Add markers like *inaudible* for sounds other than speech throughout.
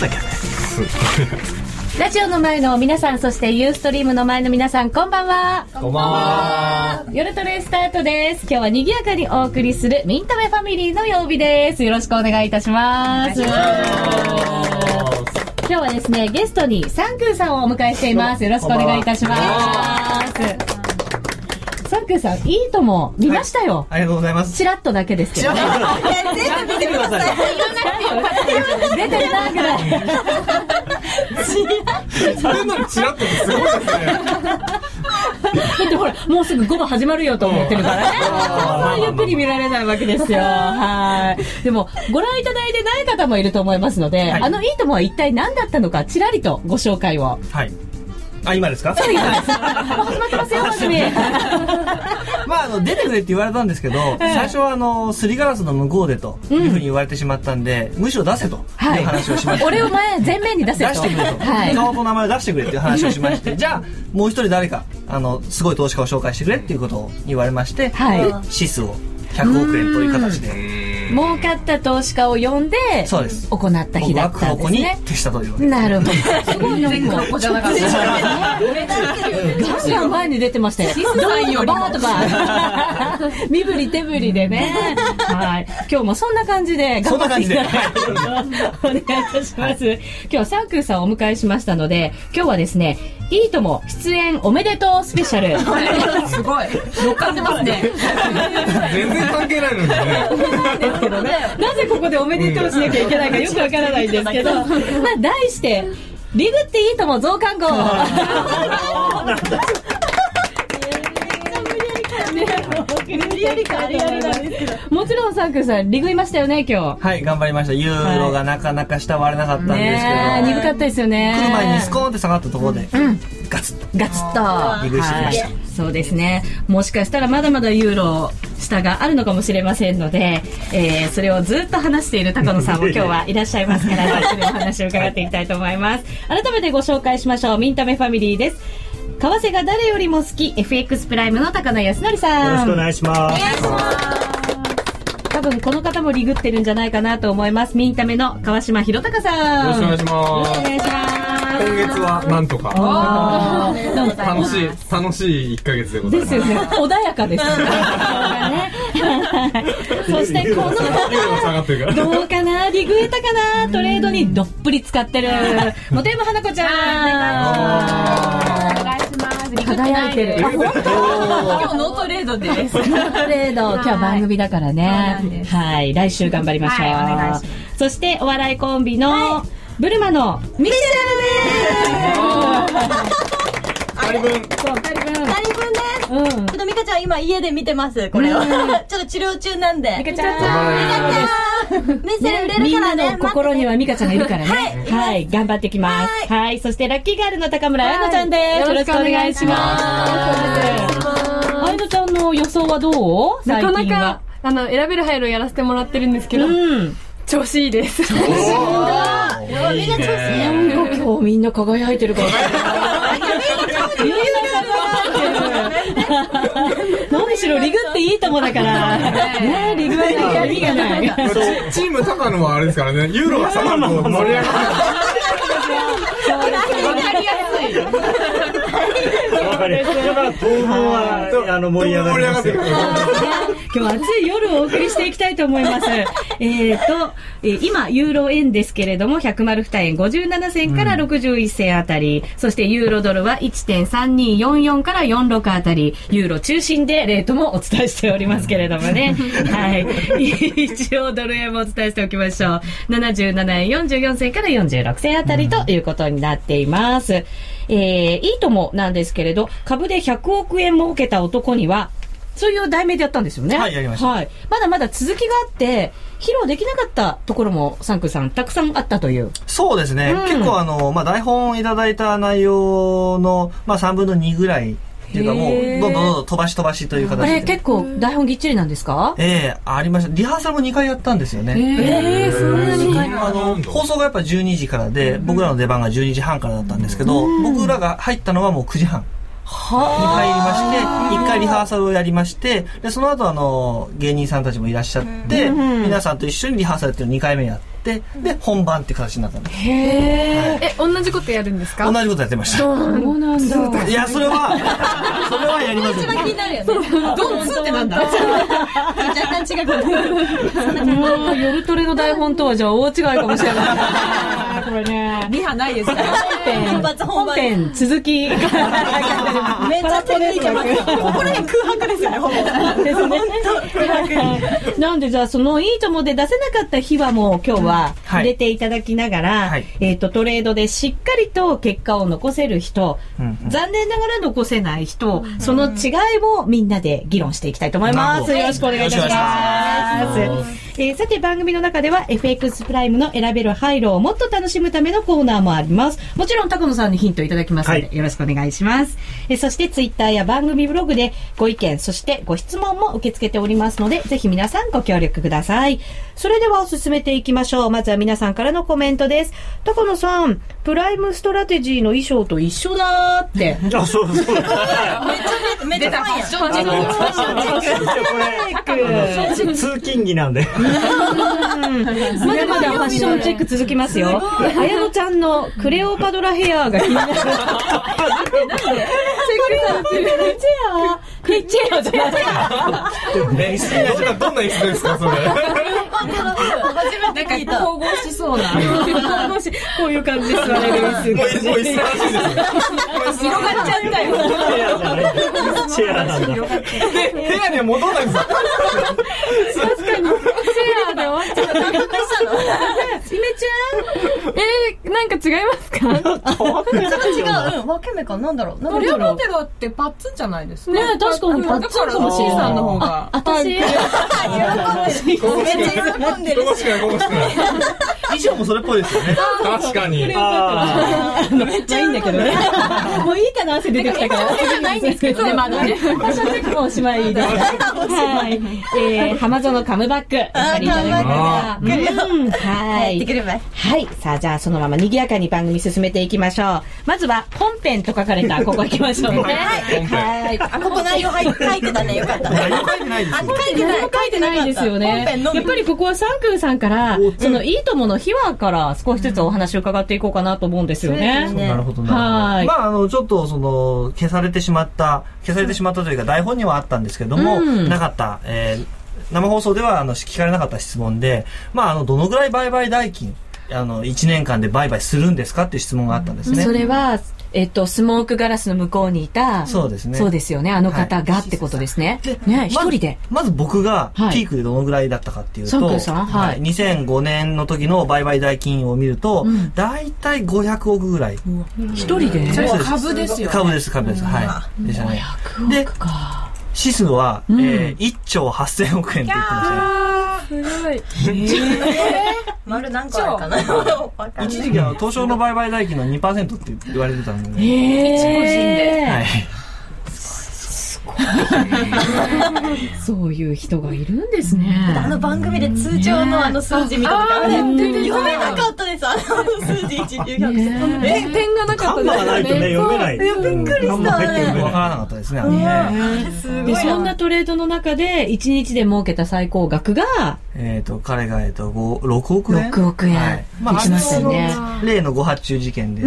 だけどねラジオの前の皆さん、そしてユーストリームの前の皆さん、こんばんは。こんばんは夜トレスタートです。今日は賑やかにお送りするミントメファミリーの曜日です。よろしくお願いいたします。今日はですね、ゲストにサンクーさんをお迎えしています。よろしくお願いいたします。サンクーさん、いいとも見ましたよ。ありがとうございますチラッとだけですけどね。全部見てください。出てるなぐらい。*laughs* それなのチラッとすごいですね。*laughs* だってほら、もうすぐ5話始まるよと思ってるからね。そんなゆっくり見られないわけですよ。はい。でも、ご覧いただいてない方もいると思いますので、はいあのいいともは一体何だったのか、ちらりとご紹介を。はいあ今ですか？もう始まってますよ、番組。*laughs* まあ、あの出てくれって言われたんですけど、最初はあのすりガラスの向こうでというふうに言われてしまったんで、むしろ出せという話をしました、俺を前、前面に出せと。出してくれと、はい。顔と名前を出してくれっていう話をしまして。じゃあもう一人誰かあのすごい投資家を紹介してくれっていうことを言われまして、はい。シスを100億円という形で儲かった投資家を呼んで、そうです行った日だったんですね。徹したというわけでなるほど。すごいなんか、こじゃなかった。ガンガン前に出てましたよ。*laughs* どうよ、バーとか。身振り手振りでね。はい。今日もそんな感じで頑張っていただ *laughs* お願いいたします。今日はサンクーさんをお迎えしましたので、今日はですね、いいとも出演おめでとうスペシャル。*laughs* すごい。乗っかってますね。全然関係ないのにね。ですけどね。*laughs* なぜここでおめでとうしなきゃいけないかよくわからないんですけど、まあ、題して、リグっていいとも増刊号。もちろんサンクーさん、リグいましたよね、今日。はい頑張りましたユーロがなかなか下割れなかったんですけど、ねえ、鈍かったですよね。来る前にスコーンって下がったところで、ガツッとガツッと。リグしてきましたはいそうですね。もしかしたらまだまだユーロ下があるのかもしれませんので、えー、それをずっと話している高野さんも今日はいらっしゃいますから、お話を伺っていきたいと思います。改めてご紹介しましょう。ミンタメファミリーです。為替が誰よりも好き、FX プライムの高野康則さん。よろしくお願いします。多分この方もリグってるんじゃないかなと思います。ミンタメの川島博隆さん。よろしくお願いしますお願いします。今月はなんとか。楽しい、楽しい1ヶ月でございます。ですよね。穏やかです。*laughs* そしてこのユーロが下がってるから。どうかな？リグエタかな？トレードにどっぷり使ってる。*laughs* 本山花子ちゃん。お願いします。輝いてる。あ本今日ノートレードです。*laughs* 当トレード、今日は番組だからね。はい。来週頑張りましょう。はいお願いしますそして、お笑いコンビの、ブルマのミシェ。ルです。*laughs* そう、二人分。二人分です。うん。ちょっとミカちゃん今家で見てます、これを。ちょっと治療中なんで。ミカちゃん。メッセージ売れるからね。の心にはミカちゃんがいるからね。はい。頑張ってきます。はい。そして、ラッキーガールの高村彩乃ちゃんです。よろしくお願いします。彩乃ちゃんの予想はどう？なかなか。あの選べる入るをやらせてもらってるんですけど、うん。調子いいです。みんな調子いい今日みんな輝いてるから。*laughs* みんな輝いてる。何しろリグっていいともだから。ねリグは *laughs* ね、意味がない。チーム高野はあれですからね、ユーロが下がると盛り上がる。わかる。だから当分は、あの、盛り上がりますよ。今日暑い夜をお送りしていきたいと思います。*laughs* えっと、えー今、ユーロ円ですけれども、102円57銭から61銭あたり、そしてユーロドルは1.3244から46あたり、ユーロ中心でレートもお伝えしておりますけれどもね。*laughs* はい。一応ドル円もお伝えしておきましょう。77円44銭から46銭あたりということになっています。えー、いいともなんですけれど、株で100億円儲けた男には、そういう題名でやったんですよね。はいやりました。はい。まだまだ続きがあって、披露できなかったところも、サンクさん、たくさんあったという。そうですね、うん。結構あの、まあ、台本いただいた内容の、まあ、3分の2ぐらいっていうかもうどんどんどんどん飛ばし飛ばしというあれ、形で結構台本ぎっちりなんですか？ええありました。リハーサルも2回やったんですよね、ええ。そんなに。あの放送がやっぱ12時からで、僕らの出番が12時半からだったんですけど、僕らが入ったのはもう9時半。に入りまして1回リハーサルをやりましてでその後あの芸人さんたちもいらっしゃって、皆さんと一緒にリハーサルっていうのを2回目やってってで本番って形になったんですえ、同じことやるんですか？同じことやってましたそうなんだ。いやそれは *laughs* それはやりません一番気になるよね。ドンツってなんだ若干違くなる。*laughs* もう夜トレの台本とはじゃあ大違いかもしれない。これね。リハないですから。本。編続き。めっちゃ手抜いてます。ここら辺空白ですよね、ほぼ。ですね。*laughs* なんでじゃあそのいいともで出せなかった日はもう今日ははい入れていただきながら、はいえっ、とトレードでしっかりと結果を残せる人、うんうん残念ながら残せない人、その違いをみんなで議論していきたいと思います。よろしくお願いいたします。えーさて番組の中では FX プライムの選べる High Low をもっと楽しむためのコーナーもあります。もちろん高野さんにヒントいただきますので、はいよろしくお願いします。えーそしてツイッターや番組ブログでご意見、そしてご質問も受け付けておりますので、ぜひ皆さんご協力ください。それでは進めていきましょう。まずは皆さんからのコメントです。高野さん、プライムストラテジーの衣装と一緒だーって。あ、そうそう。めっちゃファッションチェック。これ、通勤着なんで。まだまだファッションチェック続きますよ。綾乃ちゃんのクレオパドラヘアが気になる。チェックされてる。チェアえ、チェアじゃない。え、椅子になどんな椅子ですか、それ。初めて聞いた。神々しそうな。神々しいこういう感じで座れる椅子。もう椅子、もう椅子らしいですよ。広がっちゃったよ。チェアない。チェアなんだ。部屋には戻らないんですよ。チェアで終わっちゃった。イメちえー、なんか違いますか違う。うん、分け目か。なんだろう。なんだろう。レオパテロってパッツンじゃないですか？ねえ確かにパッツンかもしれない。C さんの方が。私、めっちゃ喜んでるこ。こしかない、ここしかない。衣装もそれっぽいですよね。確かに。あめっちゃいいんだけどね。もういいかな汗出てきたから。じゃないんですけどね、まだね。もうおしまいです。はい。えー、浜園カムバック。やはりい。ただきましはい。はい。さあ、じゃあそのまま賑やかに番組進めてい。きましょう。まずは本編と書かれた、ここ行きましょうね。はい。あ、ここ内容入書いてたね。よかった。何も書いてないですあ、よ書いてない。書いてなかった。ないですよね。やっぱりここはサンクーさんから、そのいいともの秘話から少しずつお話を伺っていこうかなと思うんですよね。なるほどなるほどはいまああのちょっとその消されてしまった消されてしまったというか台本にはあったんですけども、うんなかった、えー生放送ではあの聞かれなかった質問で、まあ、あのどのぐらい売買代金あの1年間で売買するんですかっていう質問があったんですね。それは、えっと、スモークガラスの向こうにいた、そうですねそうですよね。あの方はいがってことですね。でね、一まず人で。まず僕がはいピークでどのぐらいだったかっていうと、サンクーさんはい2005年の時の売買代金を見ると、うん大体500億ぐらい。一人で？そうです株ですよ。株です、株です。はい。でしたね。で、か。指数は、うんえー、1兆8000億円って言ってましたね。すごい。丸何個あるかな一時期は東証の売買代金の2%って言われてたんで、ね。えはい。そういう人がいるんですね。あの番組で通常のあの数字見た時あれ読めなかったですあの数字1900え、点がなかったカンマがないとね、読めない。びっくりした。わからなかったですね、あのね。すごで、いそんなトレードの中で、1日で儲けた最高額が、えっ、と、彼が、えっ、と、5 6億円？6億円。はい。まあ、できましたよね。あの例の誤発注事件で、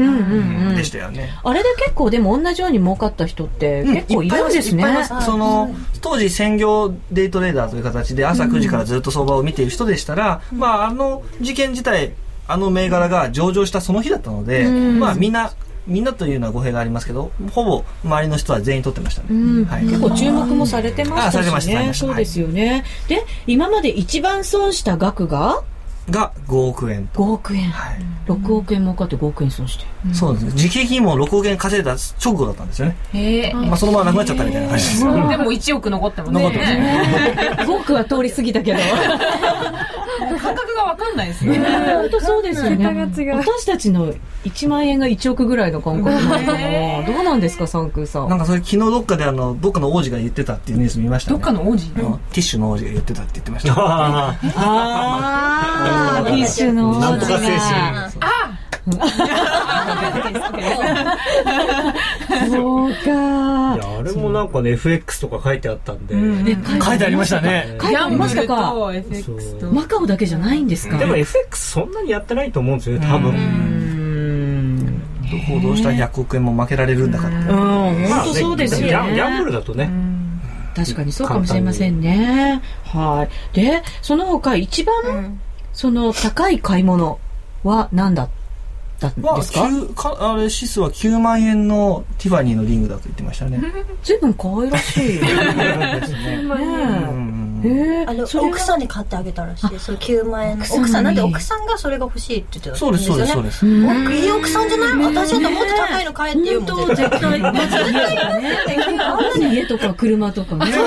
でしたよね。あれで結構でも同じように儲かった人って結構いるんですね。いっぱい。いますその、当時専業デイトレーダーという形で朝9時からずっと相場を見ている人でしたら、まあ、あの事件自体、あの銘柄が上場したその日だったので、うん。まあ、みんな、みんなというのは語弊がありますけど、ほぼ周りの人は全員取ってましたね。うん。はい。結構注目もされてましたしね。そうですよね。で、今まで一番損した額が？が5億円と。5億円。はい。6億円儲かって5億円損して。そうですね。時期金も6億円稼いだ直後だったんですよね。へえ。まあ、そのままなくなっちゃったみたいな感じですよ。でも1億残ってます残ってますね。ね。5億は通り過ぎたけど。感覚がわかんないですね。本当そうですよね。桁が違う私たちの1万円が1億ぐらいの感覚な。どうなんですか、サンクーさん。なんかそれ昨日どっかであの、どっかの王子が言ってたっていうニュース見ましたね。どっかの王子？ティッシュの王子が言ってたって言ってました。あ *laughs* あー、ティッシュの王子なんとか精が。そうか。いや、あれもなん。かね、FX とか書いてあったんで。書いてありましたね。書いてありましたか。マカオだけじゃないんですか？でも FX そんなにやってないと思うんですよね、多分。うん。報道したら100億円も負けられるんだから。うん。本当そうですよギャンギャンブねルだとね。確かにそうかもしれませんね。はい。でその他一番？その高い買い物は何だったんはですか？9かあれシスは9万円のティファニーのリングだと言ってましたね。随分可愛らしい。*laughs* ですね。ねうんえあの奥さんに買ってあげたらしい。そう9万円の。奥さんなんで奥さんがそれが欲しいって言ってたそうですそうですそうです。奥いい奥さんじゃない？私だったらもっと高いの買えって言うもん本当絶対。まず家とかねあんなに家とか車とかねで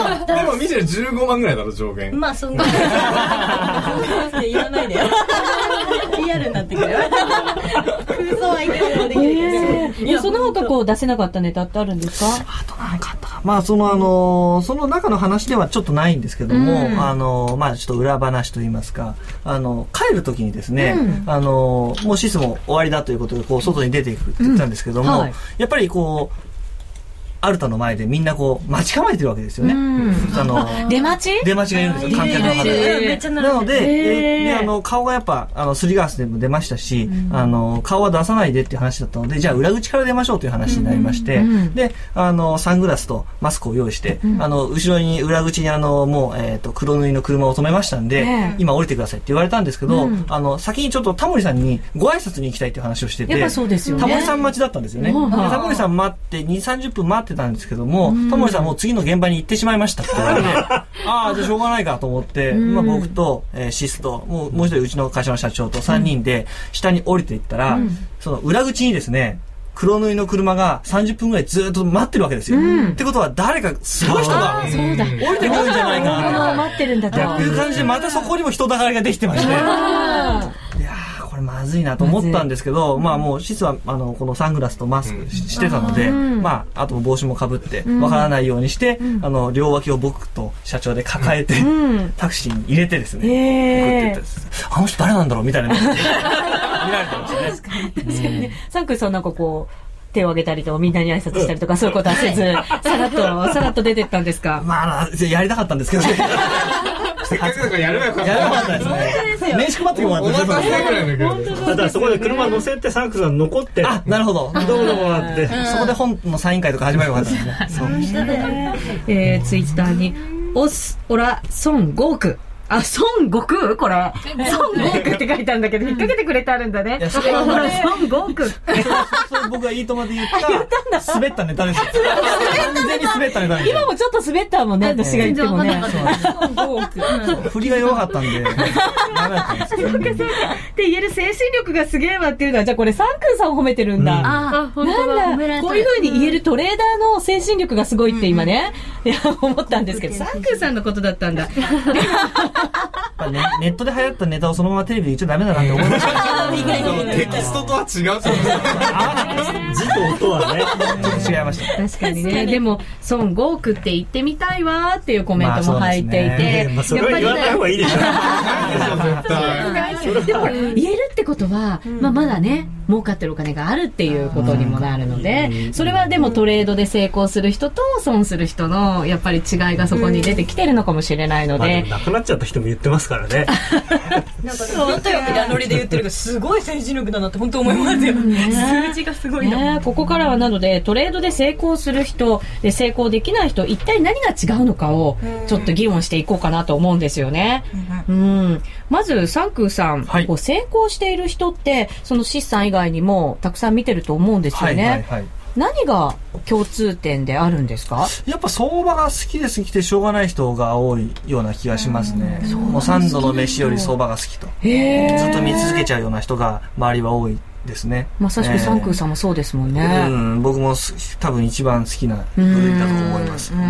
もミシェル15万ぐらいだろ上限。まあそんぐら *laughs* い言わないでアルになってくるよ空想はいくらでもできるけど。いやその他こう出せなかったネタってあるんですか？まあそのあのその中の話ではちょっとないんですけども、うん。あのまあちょっと裏話といいますかあの帰る時にですね、あのもうシスも終わりだということでこう外に出ていくって言ったんですけども、うん。はい。やっぱりこうアルタの前でみんなこう待ち構えてるわけですよね、あの *laughs* 出待ち？出待ちがいるんですよ観客の方で。ななので、であの顔がやっぱあのすりガラスでも出ましたし、あの顔は出さないでっていう話だったのでじゃあ裏口から出ましょうという話になりまして、うん。であのサングラスとマスクを用意して、あの後ろに裏口にあのもう、えー、と黒塗りの車を止めましたんで、ええ。今降りてくださいって言われたんですけど、うん。あの先にちょっとタモリさんにご挨拶に行きたいっていう話をしててタモリさん待ちだったんですよね、タモリさん待って2 3 0分待ってたんですけども、タモリさんもう次の現場に行ってしまいましたって言われてああじゃあしょうがないかと思って、まあ、僕と、えーシスともうもう一人うちの会社の社長と3人で下に降りていったら、その裏口にですね黒塗りの車が30分ぐらいずっと待ってるわけですよ。ってことは誰かすごい人が降りてくるんじゃないかな。待ってるんだと。という感じでまたそこにも人だかりができてまして。これまずいなと思ったんですけど、まあもうシスはあのこのサングラスとマスクししてたので、まああと帽子もかぶってわからないようにして、あの両脇を僕と社長で抱えて、タクシーに入れてですね、送ってってあの人誰なんだろうみたいな *laughs* 見られてましたね。サンクさんなんかこう手を挙げたりとみんなに挨拶したりとかそういうことはせずさらっとさらっと出てったんですか？まあやりたかったんですけどね。せっかくだからやればよかったやりたかったですね。名刺配ってもらおって待たせぐらいのけどだからそこで車乗せてサンクさん残って、あ、なるほど。どうもどうもなって。そこで本のサイン会とか始まればよかったですね。そう。えー、ツイッターに、オス、オラ、孫悟空。あ、孫悟空？これ。孫悟空って書いたんだけど、引っ掛けてくれてあるんだね。いやそ孫悟空。*laughs* それ僕がいいともで言った、滑ったネタですよ。完全に滑ったネタですよ今もちょっと滑ったもんね、私が言ってもね。振りが弱かったんで、*laughs* って言える精神力がすげえわっていうのは、じゃあこれサンクンさんを褒めてるんだ。あ、本当だ。なんだ、こういう風に言えるトレーダーの精神力がすごいって今ね、いや、*laughs* 思ったんですけど、サンクンさんのことだったんだ。やっぱね、ネットで流行ったネタをそのままテレビで言っちゃダメだなって思いました。*laughs* テキストとは違うと思う *laughs* 字と音はね。ちょっと違いました。確かにね。でも、孫悟空って言ってみたいわーっていうコメントも入っていて、まあそれは言わない方がいいでしょ。*laughs* でも、言えるってことは、まあまだね、儲かってるお金があるっていうことにもなるので、それはでもトレードで成功する人と損する人の、やっぱり違いがそこに出てきてるのかもしれないのでまあでも、亡くなっちゃった人も言ってますからね。なんか本当よみたいなノリで言ってるけどすごい精神力だなって本当思いますよ、数字がすごいな、ね、ここからはなのでトレードで成功する人で成功できない人一体何が違うのかをちょっと議論していこうかなと思うんですよね。うん、まずサンクーさん、はい。こう成功している人ってその資産以外にもたくさん見てると思うんですよはいね。はいはい。何が共通点であるんですか？やっぱ相場が好きで好きでしょうがない人が多いような気がしますね。もう3度の飯より相場が好きと。へずっと見続けちゃうような人が周りは多いですね。まさしくサンクーんさんもそうですもんね。うん、僕もす多分一番好きな部類だと思います。うんう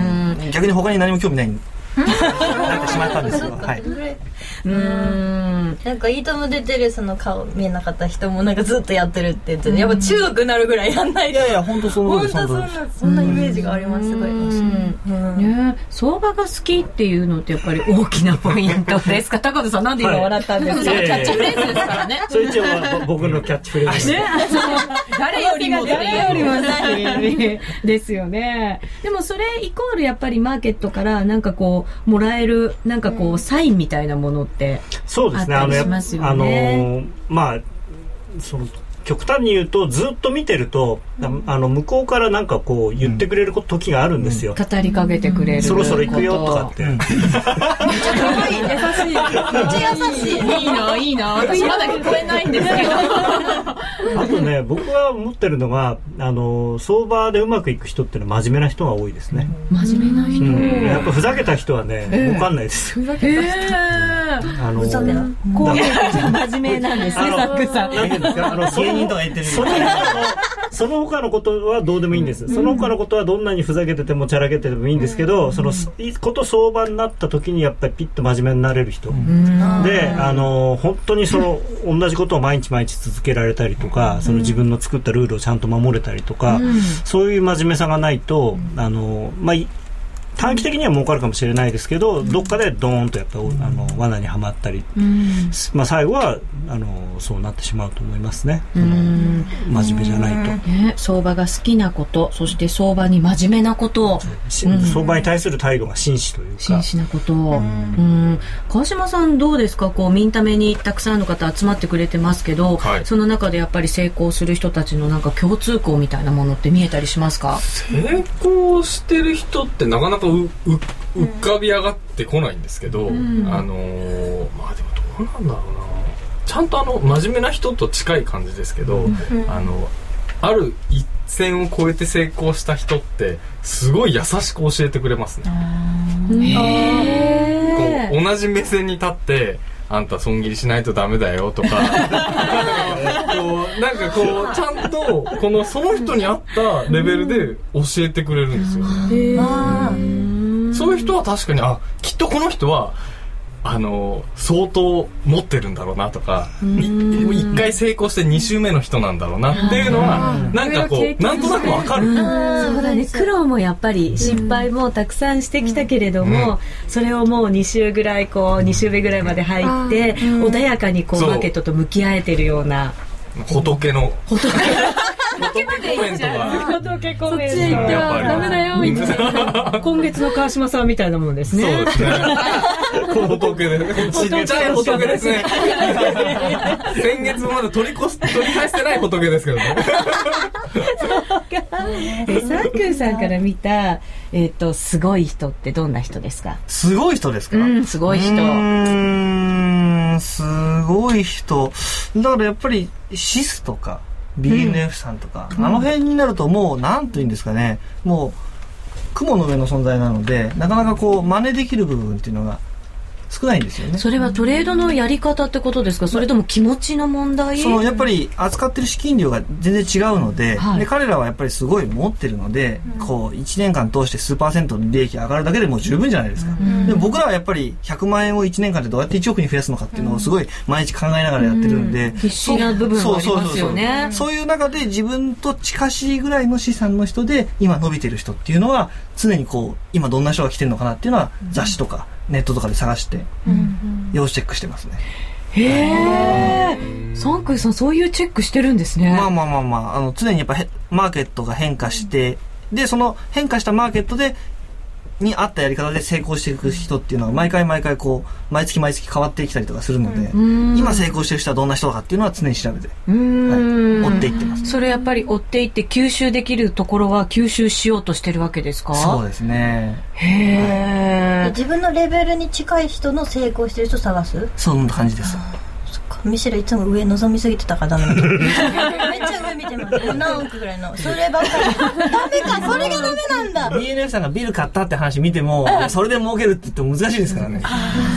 ん逆に他に何も興味ないんなってしまったんですよ。はい。うーん。なんか、いいとも出てるその顔見えなかった人もなんかずっとやってるって言ってて、やっぱ中毒になるぐらいやんないと。いやいや、本当その本当通りです。そんな、そんなイメージがあります、すごい。ね相場が好きっていうのってやっぱり大きなポイントですか？高田さんなんで今笑ったんですか、いやいやいやフレーズですからね。それ一応ぼ僕のキャッチフレーズ。誰よりも誰よりも先 *laughs* ですよね。でもそれイコールやっぱりマーケットからなんかこう、もらえる、なんかこう、サインみたいなものって。そうですね。あったりしますよねあの、まあ、その、極端に言うと、ずっと見てると、あの、向こうからなんかこう、言ってくれる時があるんですよ。語りかけてくれる。そろそろ行くよとかって。優しい。めっちゃ優しい。*laughs* いいな、いいな。私まだ聞こえないんですけど。あとね、僕が思ってるのが、あの、相場でうまくいく人っていうのは真面目な人が多いですね。真面目な人。うん。やっぱふざけた人はね、儲かんないです。へえ。あの、ざけなこう見えてじゃあ真面目なんですね、あのサックさん。なんていうんですか、あの、人とか言ってるその他の、その他のことはどうでもいいんです。その他のことはどんなにふざけててもチャラけててもいいんですけど、その、いこと相場になった時にやっぱりピッと真面目になれる人。で、あの、本当にその、同じことを毎日毎日続けられたりとか、その自分の作ったルールをちゃんと守れたりとか、そういう真面目さがないと、あの、まあ、い短期的には儲かるかもしれないですけど、どっかでドーンとやっぱ、あの、罠にはまったり、まあ、最後は、あの、そうなってしまうと思いますね。うん。真面目じゃないと。ね、相場が好きなこと、そして相場に真面目なこと、し相場に対する態度が真摯という真か。摯なこと。うん。川島さんどうですか？こう、ミンタメにたくさんの方集まってくれてますけど、はい。その中でやっぱり成功する人たちのなんか共通項みたいなものって見えたりしますか？成功してる人ってなかなかうう浮かび上がってこないんですけど、あのーまあでもどうなんだろうな。ちゃんとあの真面目な人と近い感じですけど、あのある一線を越えて成功した人ってすごい優しく教えてくれますね。こう同じ目線に立ってあんた損切りしないとダメだよとか。*laughs* こうなんかこうちゃんとこのその人に合ったレベルで教えてくれるんですよ、あそういう人は確かにあきっとこの人はあの相当持ってるんだろうなとかい一回成功して2周目の人なんだろうなっていうのはなんかこうなんとなくわかる。そうだね。苦労もやっぱり失敗もたくさんしてきたけれども、それをもう2週ぐらいこう2週目ぐらいまで入って、穏やかにこうマーケットと向き合えてるような。仏の。仏 *laughs* 仏コメントが仏コメそっちへ行ってはダメだよみたいな今月の川島さんみたいなもんですねそうですね。仏で。ちっちゃい仏ですね。先月まだ取り越す、取り返してない仏ですけどね。えサンクーさんから見た、えっとすごい人ってどんな人ですかすごい人ですかうんすごい人うーん、すごい人。だからやっぱり、シスとか、BNF さんとか、あの辺になるともう、なんというんですかね、もう、雲の上の存在なので、なかなかこう、真似できる部分っていうのが少ないんですよね。それはトレードのやり方ってことですか？それとも気持ちの問題？そのやっぱり扱ってる資金量が全然違うので,、はい。で彼らはやっぱりすごい持ってるので、こう1年間通して数パーセントの利益上がるだけでもう十分じゃないですか、でも僕らはやっぱり100万円を1年間でどうやって1億に増やすのかっていうのをすごい毎日考えながらやってるんで、必死な部分もありますよね。そういう中で自分と近しいぐらいの資産の人で今伸びてる人っていうのは常にこう今どんな人が来てるのかなっていうのは雑誌とかネットとかで探して要チェックしてますね、へえサンクーさんそういうチェックしてるんですね。まあまあまあまあ、あの、常にやっぱへマーケットが変化して、で、その変化したマーケットで、に合ったやり方で成功していく人っていうのは毎回毎回こう、毎月毎月変わってきたりとかするので、今成功してる人はどんな人かっていうのは常に調べて、はい。追っていってます。それやっぱり追っていって吸収できるところは吸収しようとしてるわけですか？そうですね。へえ自分のレベルに近い人の成功してる人探す？そんな感じです。ミシェルいつも上望みすぎてたからダメだめっちゃ上見てます。何億ぐらいの。そればっかり。ダメかそれがダメなんだ。BNF さんがビル買ったって話見ても、それで儲けるって言っても難しいですからね。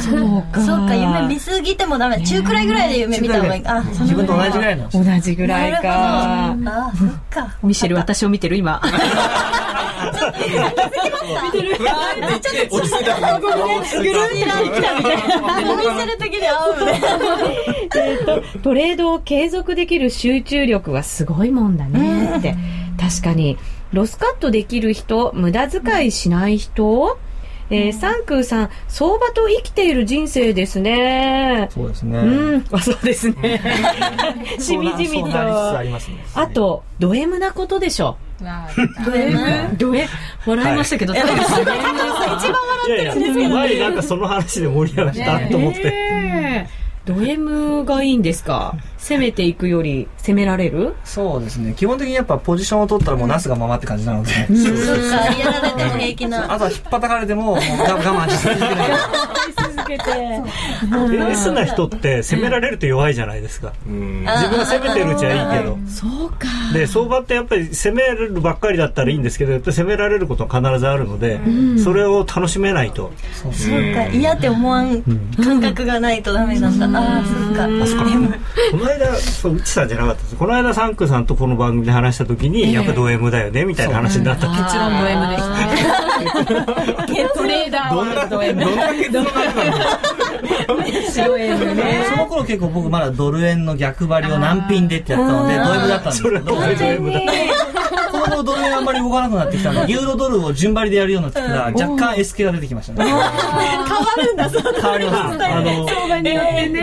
そうか。そうか夢見すぎてもダメ。中くらいぐらいで夢見た方がいい。あ自分と同じぐらいの。同じぐらいか。あそっか。ミシェル私を見てる今。そう落ち着いた。ぐるーって来たみたいな。お店る時に会うね。えっと、トレードを継続できる集中力はすごいもんだねって。確かに。ロスカットできる人、無駄遣いしない人、えー、サンクーさん、相場と生きている人生ですね。そうですね。うん、あそうですね。*laughs* しみじみと。ありますね。あと、ド M なことでしょ。ド M? ド M? 笑いましたけど、多分一番笑いやいや前なんかその話で盛り上がったと思って、ねえド M がいいんですか？攻めていくより攻められる？そうですね。基本的にやっぱポジションを取ったらもうなすがままって感じなので。そっか、やられても平気な。あとは引っ叩かれても、もう我慢し続けない。*laughs* 続けて。*laughs* エースな人って攻められると弱いじゃないですか、うん。自分が攻めてるうちはいいけど。そうか。で相場ってやっぱり攻めるばっかりだったらいいんですけどやっぱり攻められることは必ずあるので、それを楽しめないと。そう。か、嫌って思わん感覚がないとダメなんだ。ああ、そっか。あそここの間そう内さんじゃなかったです。この間サンクさんとこの番組で話した時に、やっぱド M だよねみたいな話になった。結論ド M でしたね。*laughs* トレーダーはド M。どんだけどんなね。その頃結構僕まだドル円の逆張りを難品でってやったので、ド M だったんです。それけど、ド M だこの頃ドル円あんまり動かなくなってきたので、ユーロドルを順張りでやるようになってきたら、若干 S 系が出てきましたね。変わるんだ、そう変わります。ね。あの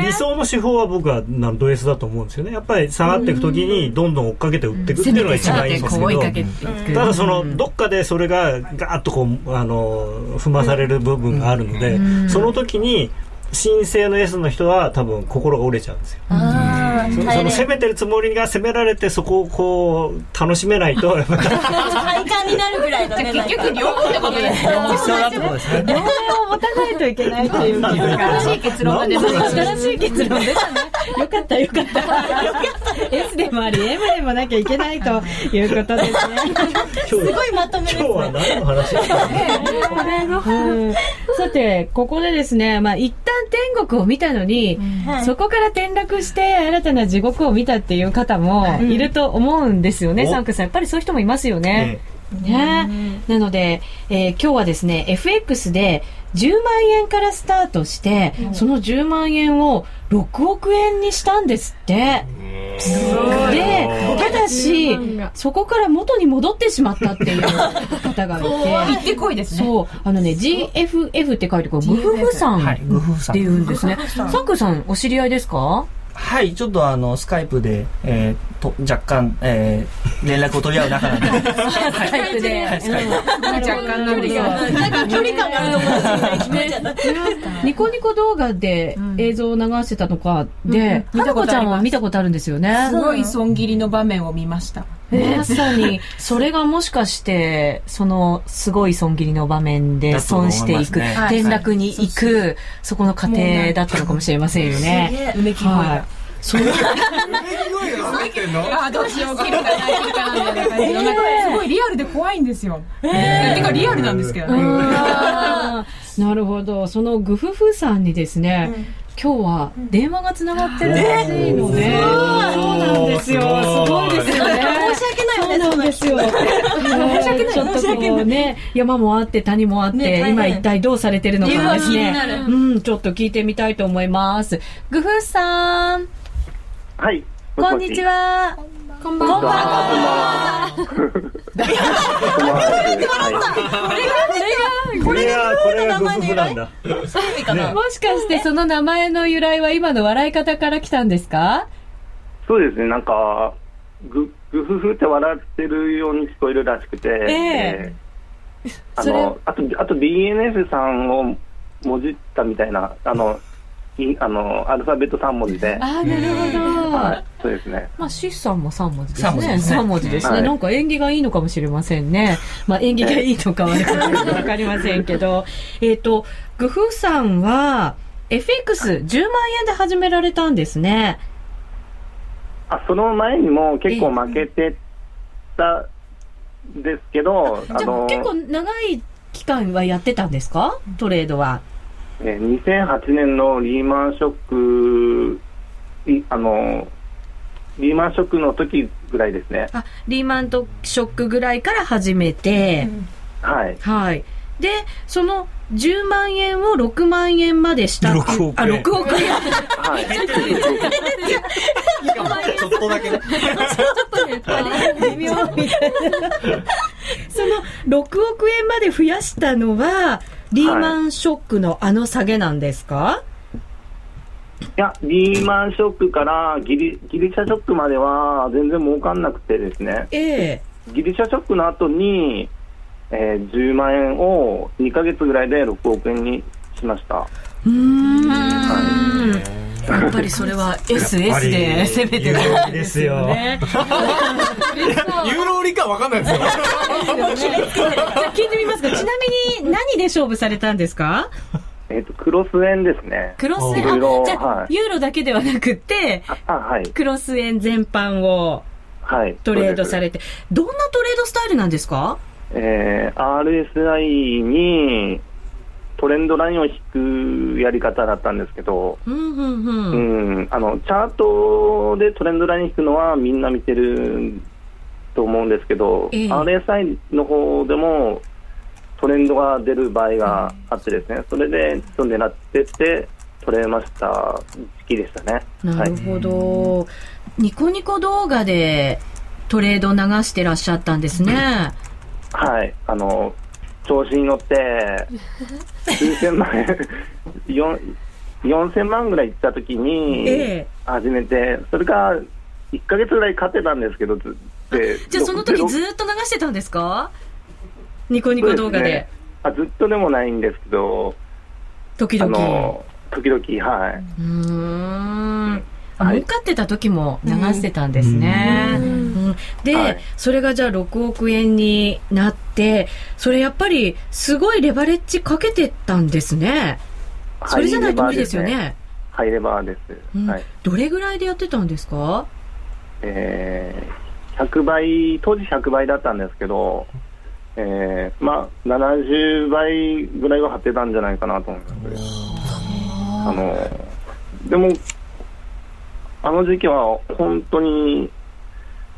理想の手法は僕はなんド S だと思うんですよね。やっぱり下がっていく時にどんどん追っかけて売っていくっていうのが一番いいんですけど。ただそのどっかでそれがガーッとこうあの踏まされる部分があるので、その時にに神聖の S の人は多分心が折れちゃうんですよ。そその攻めてるつもりが攻められてそこをこう楽しめないと *laughs* やっぱり快感になるぐらいだね。結局両方ってことですね。両面を持たないといけないっていうか。新しい結論が出ました。新しい結論出た *laughs* ね。よかったよかった。S でもあり M でもなきゃいけないということですね。すごいまとめです今日は何の話？だったのうんさて、ここでですね、まあ一旦天国を見たのに、はいそこから転落して新たな地獄を見たっていう方もい。ると思うんですよね、お。サンクさん。やっぱりそういう人もいますよね。ね。なので、えー今日はですね、FX で10万円からスタートして、その10万円を6億円にしたんですって。で、ただし、そこから元に戻ってしまったっていう方がいて。行ってこいですね。そう、あのね、GFF って書いてこれ、グフフさんって言うんですね。サンクさん、お知り合いですか？はい、ちょっとあの、スカイプで、えー、と、若干、えー、連絡を取り合う仲なんで。*laughs* スカイプで。はい、スカイプ。若干なんですよ。なんか距離感があると思うんですよね。聞こえちゃった。ニコニコ動画で映像を流してたのかで、うん花子ちゃんは見たことあるんですよね。すごい損切りの場面を見ました。まさに、*laughs* それがもしかして、そのすごい損切りの場面で損していく、ね転落に行く、そこの過程だったのかもしれませんよね。すげえうめき声はいが。。それあーどうしよう、切るかな、切るかな、みたいな感じの。なんかすごいリアルで怖いんですよ。てかリアルなんですけどね。あー *laughs* なるほど。そのグフフさんにですね、今日は電話がつながってるらしいので、そうなんですよ。すごいですよね。申し訳ないよね、そうなんですよ。申し訳ない。ちょっとこうね、山もあって谷もあって、今一体どうされてるのかですね。うん、ちょっと聞いてみたいと思います。グフさん、はい。こんにちは。こんばんは。これがこれがグフフなんだ。そういう意味かな。もしかしてその名前の由来は今の笑い方から来たんですか？そうですね、なんか、ぐ、ぐふふって笑ってるように聞こえるらしくて、ええ。あの、あと、あと DNF さんをもじったみたいな、あの、いあの、アルファベット3文字で、ああ、なるほど。はい、そうですね。まあ、シスさんも3文字です三文字ね。ですね3文字ですね。はいなんか縁起がいいのかもしれませんね。まあ、縁起がいいのか悪いのかわかりませんけど。*laughs* えっと、グフさんは、FX10 万円で始められたんですね。あ、その前にも結構負けてたんですけど、あじゃあ、の、結構長い期間はやってたんですか？トレードは。えー2008年のリーマンショック、いあの、リーマンショックの時ぐらいですね。あ、リーマンとショックぐらいから始めて、はい。はい。で、その10万円を6万円までしたっていう6億円あ、6億円。はい。ちょっとだけね。微妙みたいな。その6億円まで増やしたのは、リーマンショックのあの下げなんですか、い。や、リーマンショックからギリギリシャショックまでは全然儲かんなくてですね、ええ。ギリシャショックの後に、えー10万円を2ヶ月ぐらいで6億円にしました。うーん。やっぱりそれは SS で攻めてたんですよね。ユーロ売りかわかんないですよ。じゃあ聞いてみますか。ちなみに何で勝負されたんですか？えっ、と、クロス円ですね。クロス円、じゃあ、はいユーロだけではなくて、あ、あはい。クロス円全般をはい。トレードされれて、どんなトレードスタイルなんですか？えー RSI にトレンドラインを引くやり方だったんですけど、うんうんう。うんん、あの、チャートでトレンドライン引くのはみんな見てると思うんですけど、ええ RSI の方でもトレンドが出る場合があってですね、それでちょっと狙ってって取れました時期でしたね。なるほど、ニコニコ動画でトレード流してらっしゃったんですね。はい。はい。あの、調子に乗って、*laughs* 数千万円、4 4000万ぐらいいったときに、ええ始めて、それから1ヶ月ぐらい勝ってたんですけど、ずでじゃあその時ろずっと流してたんですか？ニコニコ動画で。ねあずっとでもないんですけど、あ時々。の、時々、はい。うーん。儲かってた時も流してたんですね。うんで、はいそれがじゃあ6億円になって、それやっぱりすごいレバレッジかけてったんですね。それじゃないと無理ですよね。ハイレバーです。うんはい。どれぐらいでやってたんですか？えー、100倍、当時100倍だったんですけど、えー、まあ、70倍ぐらいは張ってたんじゃないかなと思います。あの、でも、あの時期は本当に、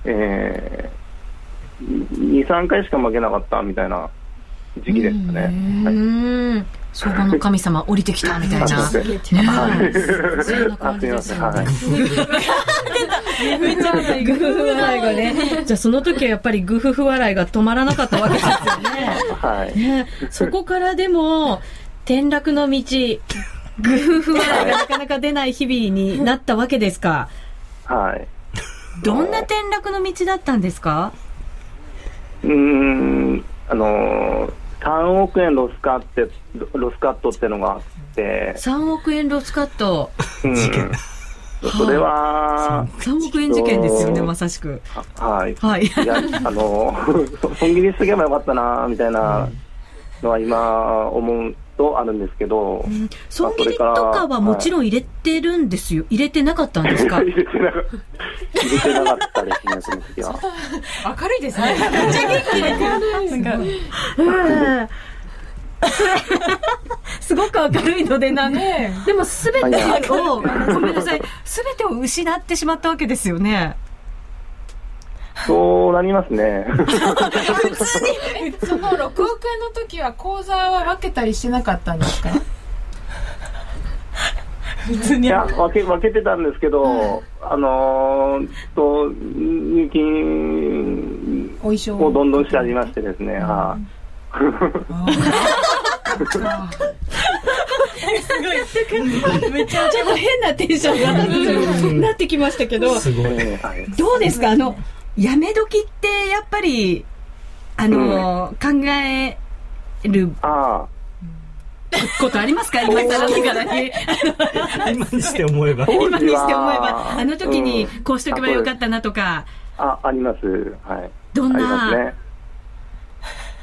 えー、2、3回しか負けなかったみたいな時期でしたね。うはん。相場の神様降りてきたみたいな。*laughs* あすいませんねはいえそんなあ感じすみません。ですよねはい。めっちゃグフフ笑いがね。じゃあその時はやっぱりグフフ笑いが止まらなかったわけですよね。はい。ねそこからでも、転落の道、グフフ笑いがなかなか出ない日々になったわけですか？はい。どんな転落の道だったんですか？うーん、あのー、3億円ロスカって、ロスカットってのがあって、?3 億円ロスカット。うん、それは、3億円事件ですよね、まさしく。はい。はい。いや、あの *laughs* 損切りしとけばよかったな、みたいなのは今思うとあるんですけど、損切りとかはもちろん入れてるんですよ。入れてなかったんですか？*laughs* 入れてなか入れてなかったですね、その時は。明るいですね。めっちゃ元気で。なんか、うん *laughs* すごく明るいのでな、ねでもすべてはいを、ごめんなさい、すべてを失ってしまったわけですよね。そうなりますね。その6億円の時は口座は分けたりしてなかったんですか？いや、分け、分けてたんですけど、あのー、と、入金をどんどんしてありましてですね、はい。*laughs* めっちゃちょっと変なテンションがなってきましたけど、どうですか？あの、やめ時ってやっぱり、あの、考えるあことありますか？今更ながらに。今にして思えばあ、。今にして思えば、はあの時にうんこうしとけばよかったなとか、あ、あります。はい。どんありますな、ね。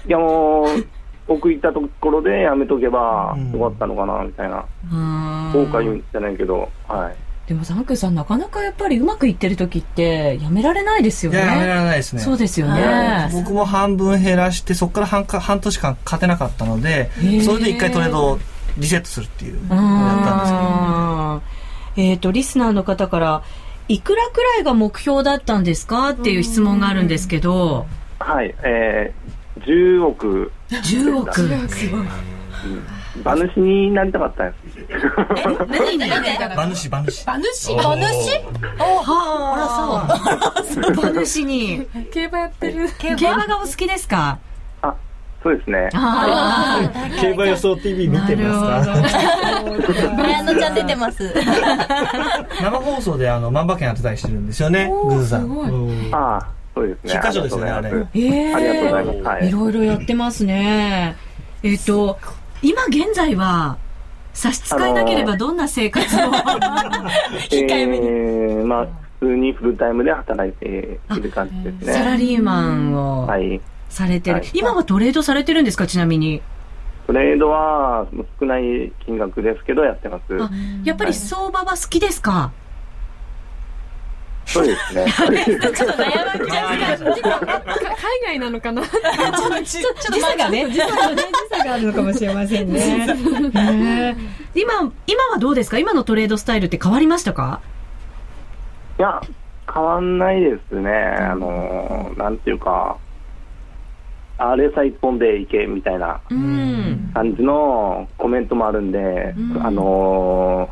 いやもう、奥行ったところでやめとけばよかったのかな、みたいな。うん後悔じゃないけど、はい。でもザンクさんなかなかやっぱりうまくいってる時ってやめられないですよね。いや、やめられないですね。そうですよね。僕も半分減らして、そこから半か半年間勝てなかったのでそれで一回トレードをリセットするっていうのをやったんですけど。えっ、と、リスナーの方から、いくらくらいが目標だったんですか？っていう質問があるんですけど、はい。えー、10億10億。馬主になりたかったんです。何に馬主、馬主。馬主？馬はあ、馬主に。競馬やってる。競馬？がお好きですか？あ、そうですね。あ競馬予想 TV 見てますか？ブランドちゃん出てます。*laughs* 生放送であの、万馬券当てたりしてるんですよね、グズさん。うんああ、そうですね。一箇所ですよねありがとうございますええありがとうございます。はいい。ろいろやってますね。えっ、と、今現在は、差し支えなければどんな生活を、*laughs* 控えめに。えー、まあ、普通にフルタイムで働いている感じですね。サラリーマンをはい。されてる、はい今はトレードされてるんですか？ちなみに。トレードは少ない金額ですけどやってます。あやっぱり相場は好きですか、そうですね。*laughs* 海外なのかな時差がね、時差がね、時差があるのかもしれませんね。今、今はどうですか今のトレードスタイルって変わりましたかいや、変わんないですね。あのー、なんていうか、RSI 一本でいけみたいなうん。感じのコメントもあるんで、あの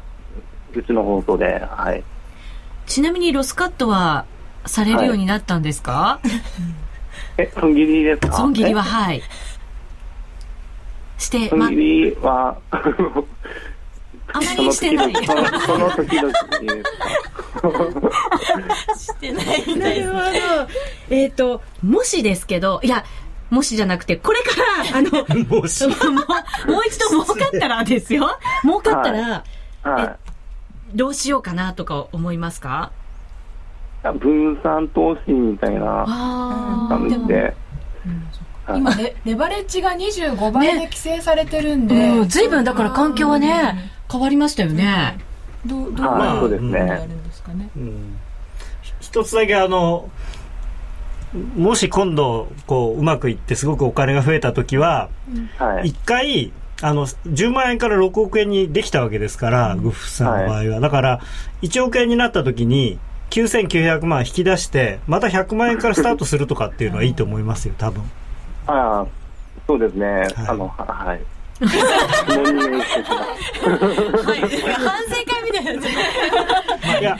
ー、うちの放送で、はい。ちなみにロスカットはされるようになったんですか、え、損切りですか？損切りは、はい。して、損切、りは、あまりしてない。その時々に *laughs* してないみな。るほど。えっ、と、もしですけど、いや、もしじゃなくて、これから、あの、もう、もう一度儲かったらですよ。儲かったら、はい。どうしようかなとか思いますか？分散投資みたいなあ感じで、はい今レ、レバレッジが25倍で規制されてるんで、うん、随分だから環境はね、変わりましたよね。どう、どうはい、まあそうですやね。るんですかね？うん。一つだけあのもし今度こううまくいってすごくお金が増えた時ははい。一回あの10万円から6億円にできたわけですから、グフさんの場合は、だから1億円になった時に9900万引き出してまた100万円からスタートするとかっていうのはいいと思いますよ多分ああ、そうですね。あの、は *laughs* はい。質問にしてきます反省会みたいなやつ。いや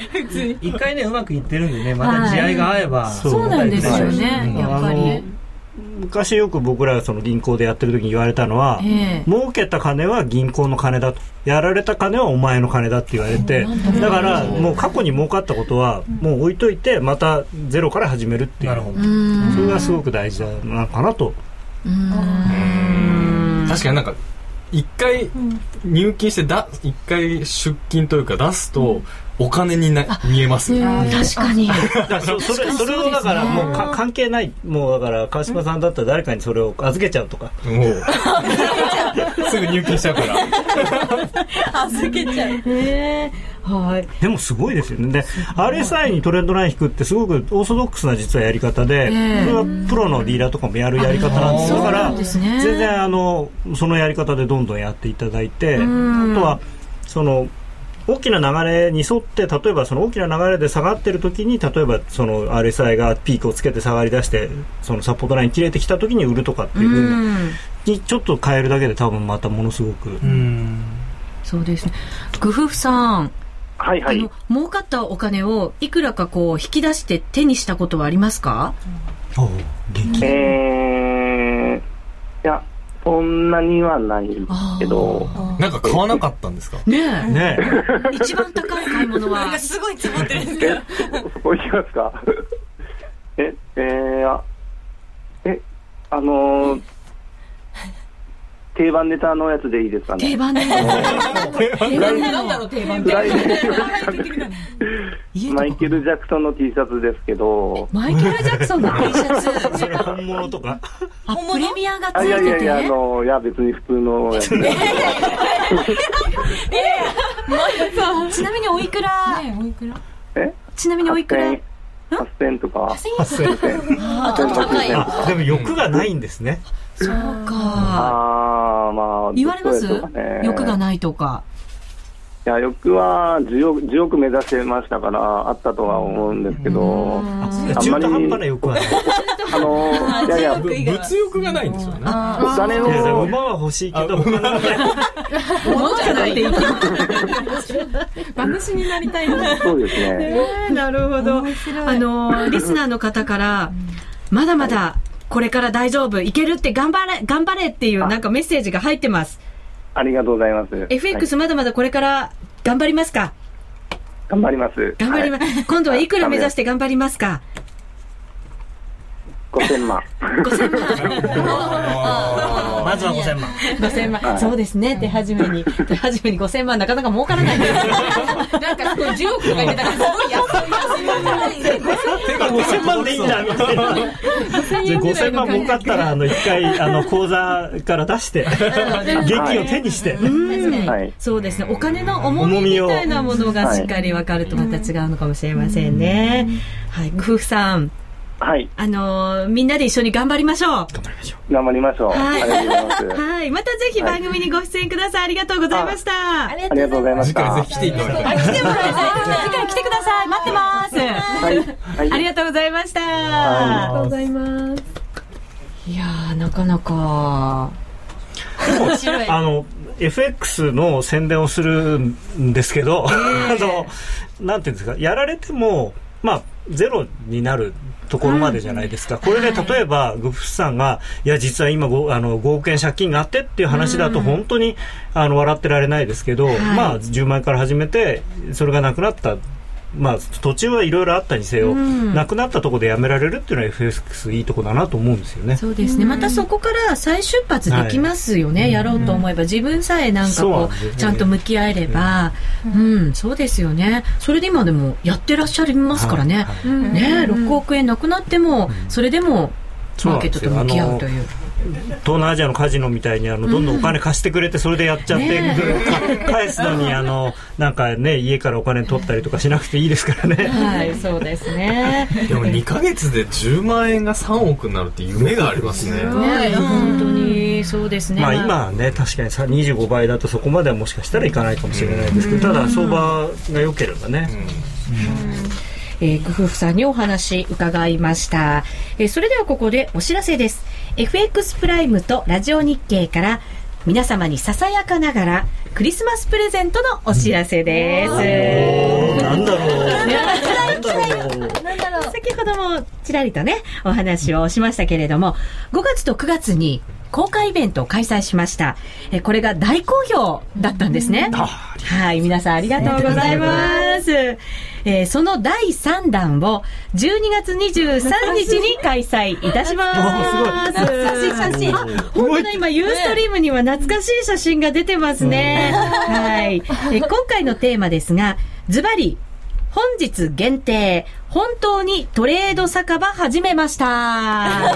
一回ね、うまくいってるんでね、また地合いが合えば。そうそうなんですよね、うんやっぱり。昔よく僕らがその銀行でやってる時に言われたのは、ええ。儲けた金は銀行の金だと。やられた金はお前の金だって言われて。だからもう過去に儲かったことはもう置いといてまたゼロから始めるっていう。なるほど。うん。それがすごく大事なのかなと。うん。確かになんか一回入金してだ一回出金というか出すとお金にな見えます。確かに。だからそそれそれをだからもうか関係ないもうだから川島さんだったら誰かにそれを預けちゃうとか。もう。*laughs* すぐ入金しちゃうから。*laughs* 預けちゃう。*laughs* へえはい。でもすごいですよね。で RSI にトレンドライン引くってすごくオーソドックスな実はやり方で、ええ。それはプロのディーラーとかもやるやり方なんですよ。だからそうなんですね。全然あのそのやり方でどんどんやっていただいてあん。とはその大きな流れに沿って例えばその大きな流れで下がってる時に例えばその RSI がピークをつけて下がり出してそのサポートライン切れてきた時に売るとかっていうふうにちょっと変えるだけで多分またものすごくうん。そうですね。グフフさん、はいはいあの。儲かったお金をいくらかこう引き出して手にしたことはありますか？えー、いや、そんなにはないですけど、なんか買わなかったんですか？ねねえ。一番高い買い物は。すごい積もってるんですけど。そこ行きますかえ、えー、あ、え、あのー、定番ネタのやつでいいですかね。定番で。定番。で *laughs* なんだろう、定番フ *laughs* ライデー家とかマイケル・ジャクソンの T シャツですけど、マイケル・ジャクソンの T シャツ。それ本物とか？あ、プレミアがつあいやいいてて。やいや、あの、いや別に普通のやつ。で。*laughs* ちなみにおいくら？ねおいくらえちなみにおいくら？8000とか。あ、ちょっと高い。あでも欲がないんですねそうか。あー、まあ、言われます？ね欲がないとか。いや、欲は10億 ,10 億目指してましたから、あったとは思うんですけど、いや中途半端な欲はないあの、*laughs* いやいや、ぶ物欲がないんですよね。お金を、馬は欲しいけど *laughs* 物じゃないでいい。*laughs* 馬主になりたいな。そうですね。なるほど。あの、リスナーの方から、まだまだ、これから大丈夫、いけるって頑張れ、頑張れっていうなんかメッセージが入ってます。ありがとうございます。FX はいまだまだこれから頑張りますか？頑張ります。頑張ります。はい今度はいくら目指して頑張りますか？5000万。5000万。*laughs* まずは5000万。5000万。そうですね。手始めに。手始めに5000万なかなか儲からないです。*laughs* なんかすごい10億とか言ってたから、すごい安い安い。5000万でいいんだみたいなで5000万儲かったらあの一回あの口座から出して *laughs* 現金を手にしてはい。そうですね。お金の重みみたいなものがしっかり分かるとまた違うのかもしれませんね。はい。工夫さん、はい。あのーみんなで一緒に頑張りましょう。頑張りましょう。はいありがとうございます。はい。またぜひ番組にご出演ください。ありがとうございました。ありありがとうございました。次回ぜひ来ていただきたい。来てもらいたい。次回来てください。待ってます。はい。はい。ありがとうございました。はありがとうございます。いやー、なかなか。あの FX の宣伝をするんですけど、あのなんていうんですかやられてもまあゼロになるところまでじゃないですか、これで例えばグフスさんがいや実は今ごあの5億円借金があってっていう話だと本当にあの笑ってられないですけど、まあ10万円から始めてそれがなくなったまあ、途中はいろいろあったにせよ、なくなったところでやめられるっていうのは FX いいとこだなと思うんですよね。そうですね。またそこから再出発できますよね。やろうと思えば。自分さえなんかこう、ねちゃんと向き合えれば。うん、そうですよね。それで今でもやってらっしゃいますからね。はいね6億円なくなっても、それでも、マーケットと向き合うという。東南アジアのカジノみたいにあのどんどんお金貸してくれてそれでやっちゃって、か返すのにあのなんかね家からお金取ったりとかしなくていいですからね。はい、そうですね。でも2ヶ月で10万円が3億になるって夢がありますね。ね、本当にそうですね。まあ今はね確かにさ25倍だとそこまではもしかしたらいかないかもしれないですけどただ相場が良ければね、えー、グフフさんにお話伺いました。えーそれではここでお知らせです。FX プライムとラジオ日経から皆様にささやかながらクリスマスプレゼントのお知らせです。なんだろう。なんだろう。先ほどもちらりとね、お話をしましたけれども、5月と9月に公開イベントを開催しました。えーこれが大好評だったんですね。はい、皆さんありがとうございます。えーその第3弾を12月23日に開催いたします。懐かしい写真あ、本当だ、今、ユーストリームには懐かしい写真が出てますね。はい。えー今回のテーマですが、ズバリ、本日限定、本当にトレード酒場始めました。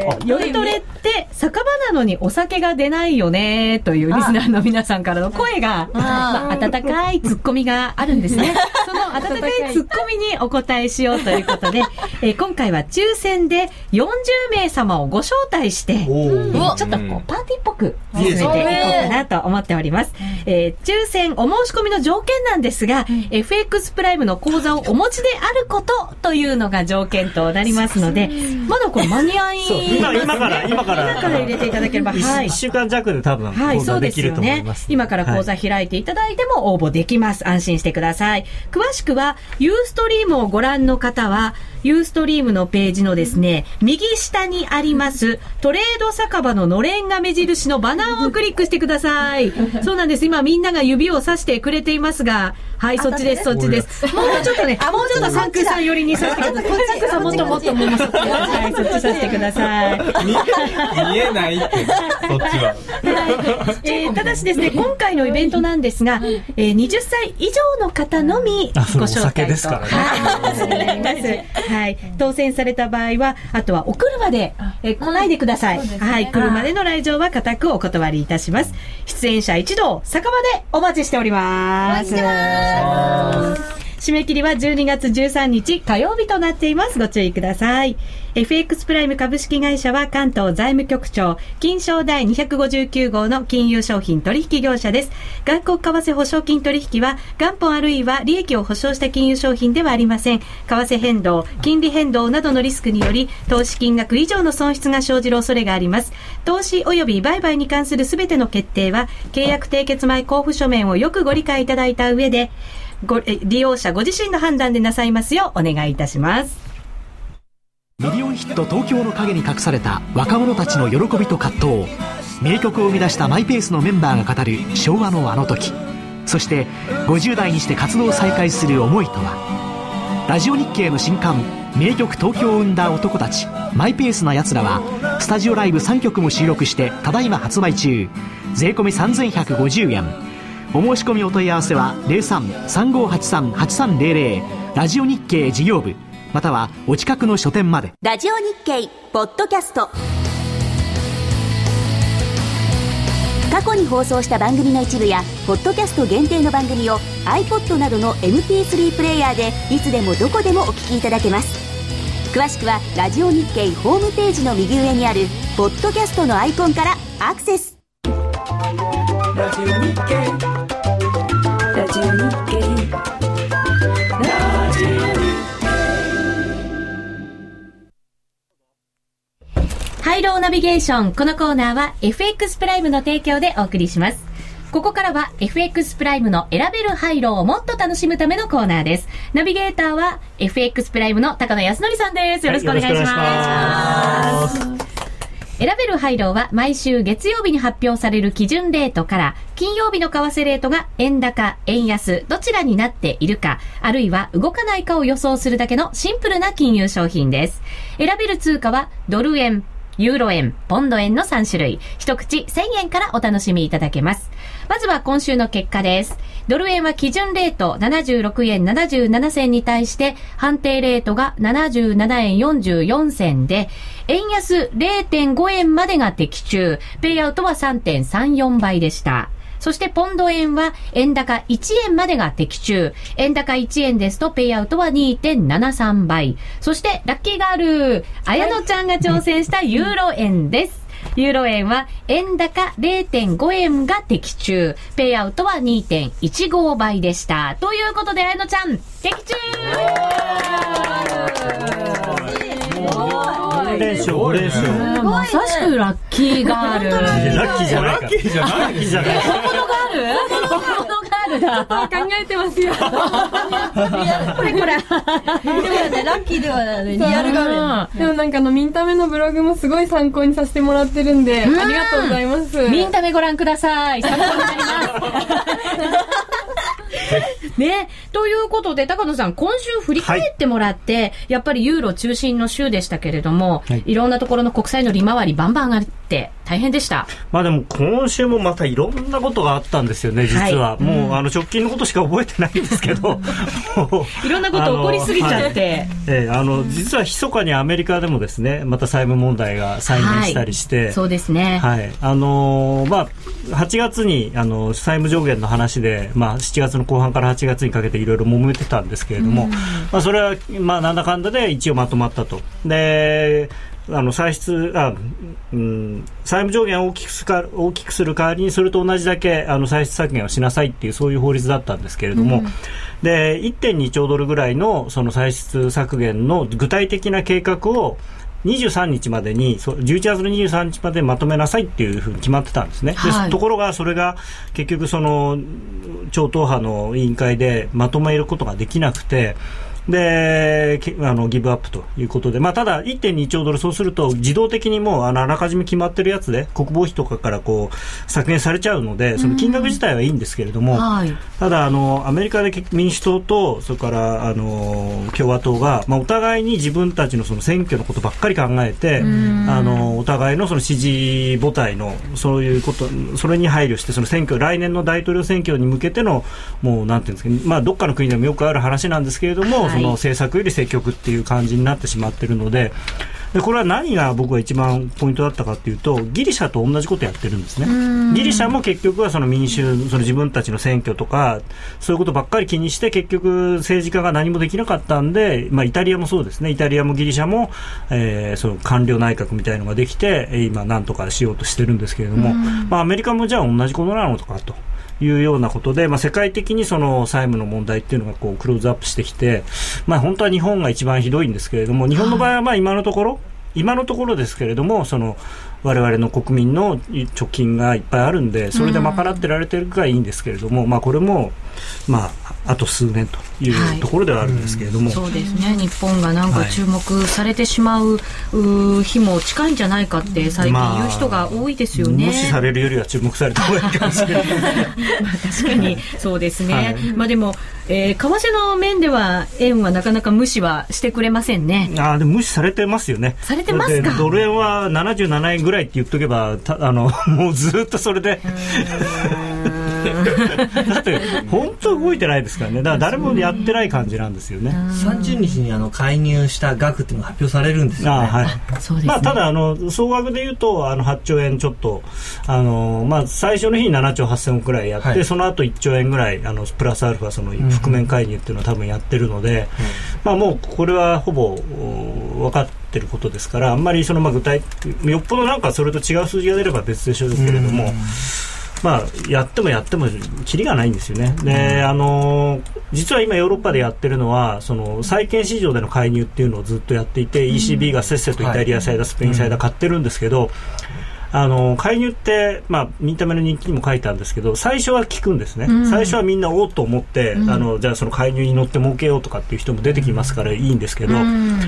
です本当に、夜トレって酒場なのにお酒が出ないよねというリスナーの皆さんからの声が、まあ温かいツッコミがあるんですね。その温かいツッコミにお答えしようということで、*laughs* えー今回は抽選で40名様をご招待して、えーちょっとこうパーティーっぽく進めていこうかなと思っております。えー抽選お申し込みの条件なんですが、FX プライムの口座をお持ちであることというのが条件となりますので、まだこれ間に合い、今今から今から今から入れていただければ、はい1。週間弱で多分はい、講そうで座ですきるよねと思います。今から講座開いていただいても応募できます。安心してください。詳しくは、ユーストリームをご覧の方は、ユーストリームのページのですね、右下にあります、トレード酒場ののれんが目印のバナーをクリックしてください。そうなんです。今みんなが指を指してくれていますが、はい、そっちです、そっちです。もうちょっとね、もうちょっとサンクさん寄りにさせてください。サンクさんもっともっともうそっちはい、そっちさせてください。見見えないって、そっちは。えーただしですね、今回のイベントなんですが、えー20歳以上の方のみご招待と。お酒ですからねはい。はい。当選された場合は、あとはお車で、えー来ないでください。はい。車での来場は固くお断りいたします。出演者一同、酒場でお待ちしております。締め切りは12月13日火曜日となっています。ご注意ください。FX プライム株式会社は関東財務局長、金賞第259号の金融商品取引業者です。外国為替保証金取引は元本あるいは利益を保証した金融商品ではありません。為替変動、金利変動などのリスクにより、投資金額以上の損失が生じる恐れがあります。投資及び売買に関するすべての決定は、契約締結前交付書面をよくご理解いただいた上で、ごえ利用者ご自身の判断でなさいますようお願いいたします。ミリオンヒット東京の陰に隠された若者たちの喜びと葛藤。名曲を生み出したマイペースのメンバーが語る昭和のあの時。そして50代にして活動を再開する思いとは。ラジオ日経の新刊名曲東京を生んだ男たち。マイペースな奴らはスタジオライブ3曲も収録してただいま発売中。税込み3150円。お申し込みお問い合わせは03-3583-8300ラジオ日経事業部またはお近くの書店まで。ラジオ日経ポッドキャスト。過去に放送した番組の一部やポッドキャスト限定の番組を iPod などの MP3 プレイヤーでいつでもどこでもお聞きいただけます。詳しくはラジオ日経ホームページの右上にあるポッドキャストのアイコンからアクセス。ラジオ日経ラジオ日経ラジオハイローナビゲーション。このコーナーは FX プライムの提供でお送りします。ここからは FX プライムの選べるハイローをもっと楽しむためのコーナーです。ナビゲーターは FX プライムの高野康則さんです。よろしくお願いしはいよろしくお願ます。選べる配慮は毎週月曜日に発表される基準レートから金曜日の為替レートが円高、円安、どちらになっているか、あるいは動かないかを予想するだけのシンプルな金融商品です。選べる通貨はドル円、ユーロ円、ポンド円の3種類。一口1000円からお楽しみいただけます。まずは今週の結果です。ドル円は基準レート76円77銭に対して、判定レートが77円44銭で、円安0.5円までが的中。ペイアウトは3.34倍でした。そしてポンド円は円高1円までが的中。円高1円ですとペイアウトは2.73倍。そしてラッキーガール、綾乃ちゃんが挑戦したユーロ円です。ユーロ円は円高0.5円が的中。ペイアウトは2.15倍でした。ということで、綾乃ちゃん、的中5連勝5連勝まさしくラッキーガール。ラッキーじゃないかラッキーじゃないラッキーじゃない本物ガール本物ガールだ。考えてますよ。これこれ。でもね、ラッキーではないね、リアルガール。でもなんかあの、ミンタメのブログもすごい参考にさせてもらってるんで、ありがとうございます。ミンタメご覧ください。参考になります。*laughs* *laughs* ね、ということで、高野さん、今週振り返ってもらって、やっぱりユーロ中心の週でしたけれども、はい。い、ろんなところの国債の利回りバンバン上がって、大変でした。まあでも今週もまたいろんなことがあったんですよね、実は。はいもう、あの直近のことしか覚えてないんですけど、*laughs* いろんなこと起こりすぎちゃって。ええあの実は密かにアメリカでもですねまた債務問題が再燃したりして、そうですね。はいあのーまあ、8月にあの債務上限の話で、まあ、7月の後半から8月にかけていろいろ揉めてたんですけれども、まあ、それは、まあ、なんだかんだで一応まとまったと。であの歳出あ、うん、債務上限を大きくすか大きくする代わりにそれと同じだけあの歳出削減をしなさいっていうそういう法律だったんですけれども、で1.2兆ドルぐらいのその歳出削減の具体的な計画を23日までに、そう11月の23日までまとめなさいっていうふうに決まってたんですね。はい。でところが、それが結局その、超党派の委員会でまとめることができなくて、で、きあの、ギブアップということで、まあ、ただ、1.2兆ドル、そうすると、自動的にもう、あの、あらかじめ決まってるやつで、国防費とかからこう、削減されちゃうので、その金額自体はいいんですけれども、はい。ただあの、アメリカで民主党と、それからあの共和党が、まあ、お互いに自分たちのその選挙のことばっかり考えて、あのお互いのその支持母体のそういうこと、それに配慮して、その選挙、来年の大統領選挙に向けての、もうなんていうんですか、まあ、どっかの国でもよくある話なんですけれども、はいその政策より積極っていう感じになってしまっているので、でこれは何が僕は一番ポイントだったかっていうとギリシャと同じことやってるんですね。ギリシャも結局はその民衆その自分たちの選挙とかそういうことばっかり気にして結局政治家が何もできなかったんで、まあ、イタリアもそうですね。イタリアもギリシャも、えー、その官僚内閣みたいのができて今なんとかしようとしてるんですけれども、まあ、アメリカもじゃあ同じことなのかと。いうようなことで、まあ、世界的にその債務の問題っていうのがこうクローズアップしてきて、まあ、本当は日本が一番ひどいんですけれども、日本の場合はまあ今のところ、今のところですけれども、その我々の国民の貯金がいっぱいあるんで、それで賄ってられてるかいいんですけれども、まあ、これも、まあ、あと数年というところではあるんですけれども、はい、そうですね。日本がなんか注目されてしまう,、う日も近いんじゃないかって最近言う人が多いですよね、まあ、無視されるよりは注目された方がいいかもしれない。ま *laughs* あ確かにそうですね、はい、まあでも、えー、為替の面では円はなかなか無視はしてくれませんね。あでも無視されてますよね。されてますか？ドル円は77円ぐぐらいって言っとけばあの *laughs* もうずっとそれでだって本当動いてないですからね。だから誰もやってない感じなんですよね。30日にあの介入した額っていうのが発表されるんですよね。はい。ね、まあ、ただあの総額でいうとあの8兆円ちょっとあの、まあ、最初の日に7兆8000億くらいやって、はい、その後1兆円ぐらいあのプラスアルファその覆面介入っていうのは多分やってるので、うん、まあ、もうこれはほぼ分かってることですからあんまりそのまあ具体よっぽどなんかそれと違う数字が出れば別でしょうけれども、うんまあ、やってもやってもきりがないんですよね、であの実は今、ヨーロッパでやってるのはその債券市場での介入っていうのをずっとやっていて、ECB がせっせとイタリア債だ、スペイン債だ買ってるんですけど、あの介入って、まあ、見た目の人気にも書いたんですけど最初は効くんですね、うん、最初はみんなおっと思って、うん、あのじゃあその介入に乗って儲けようとかっていう人も出てきますからいいんですけど、うん、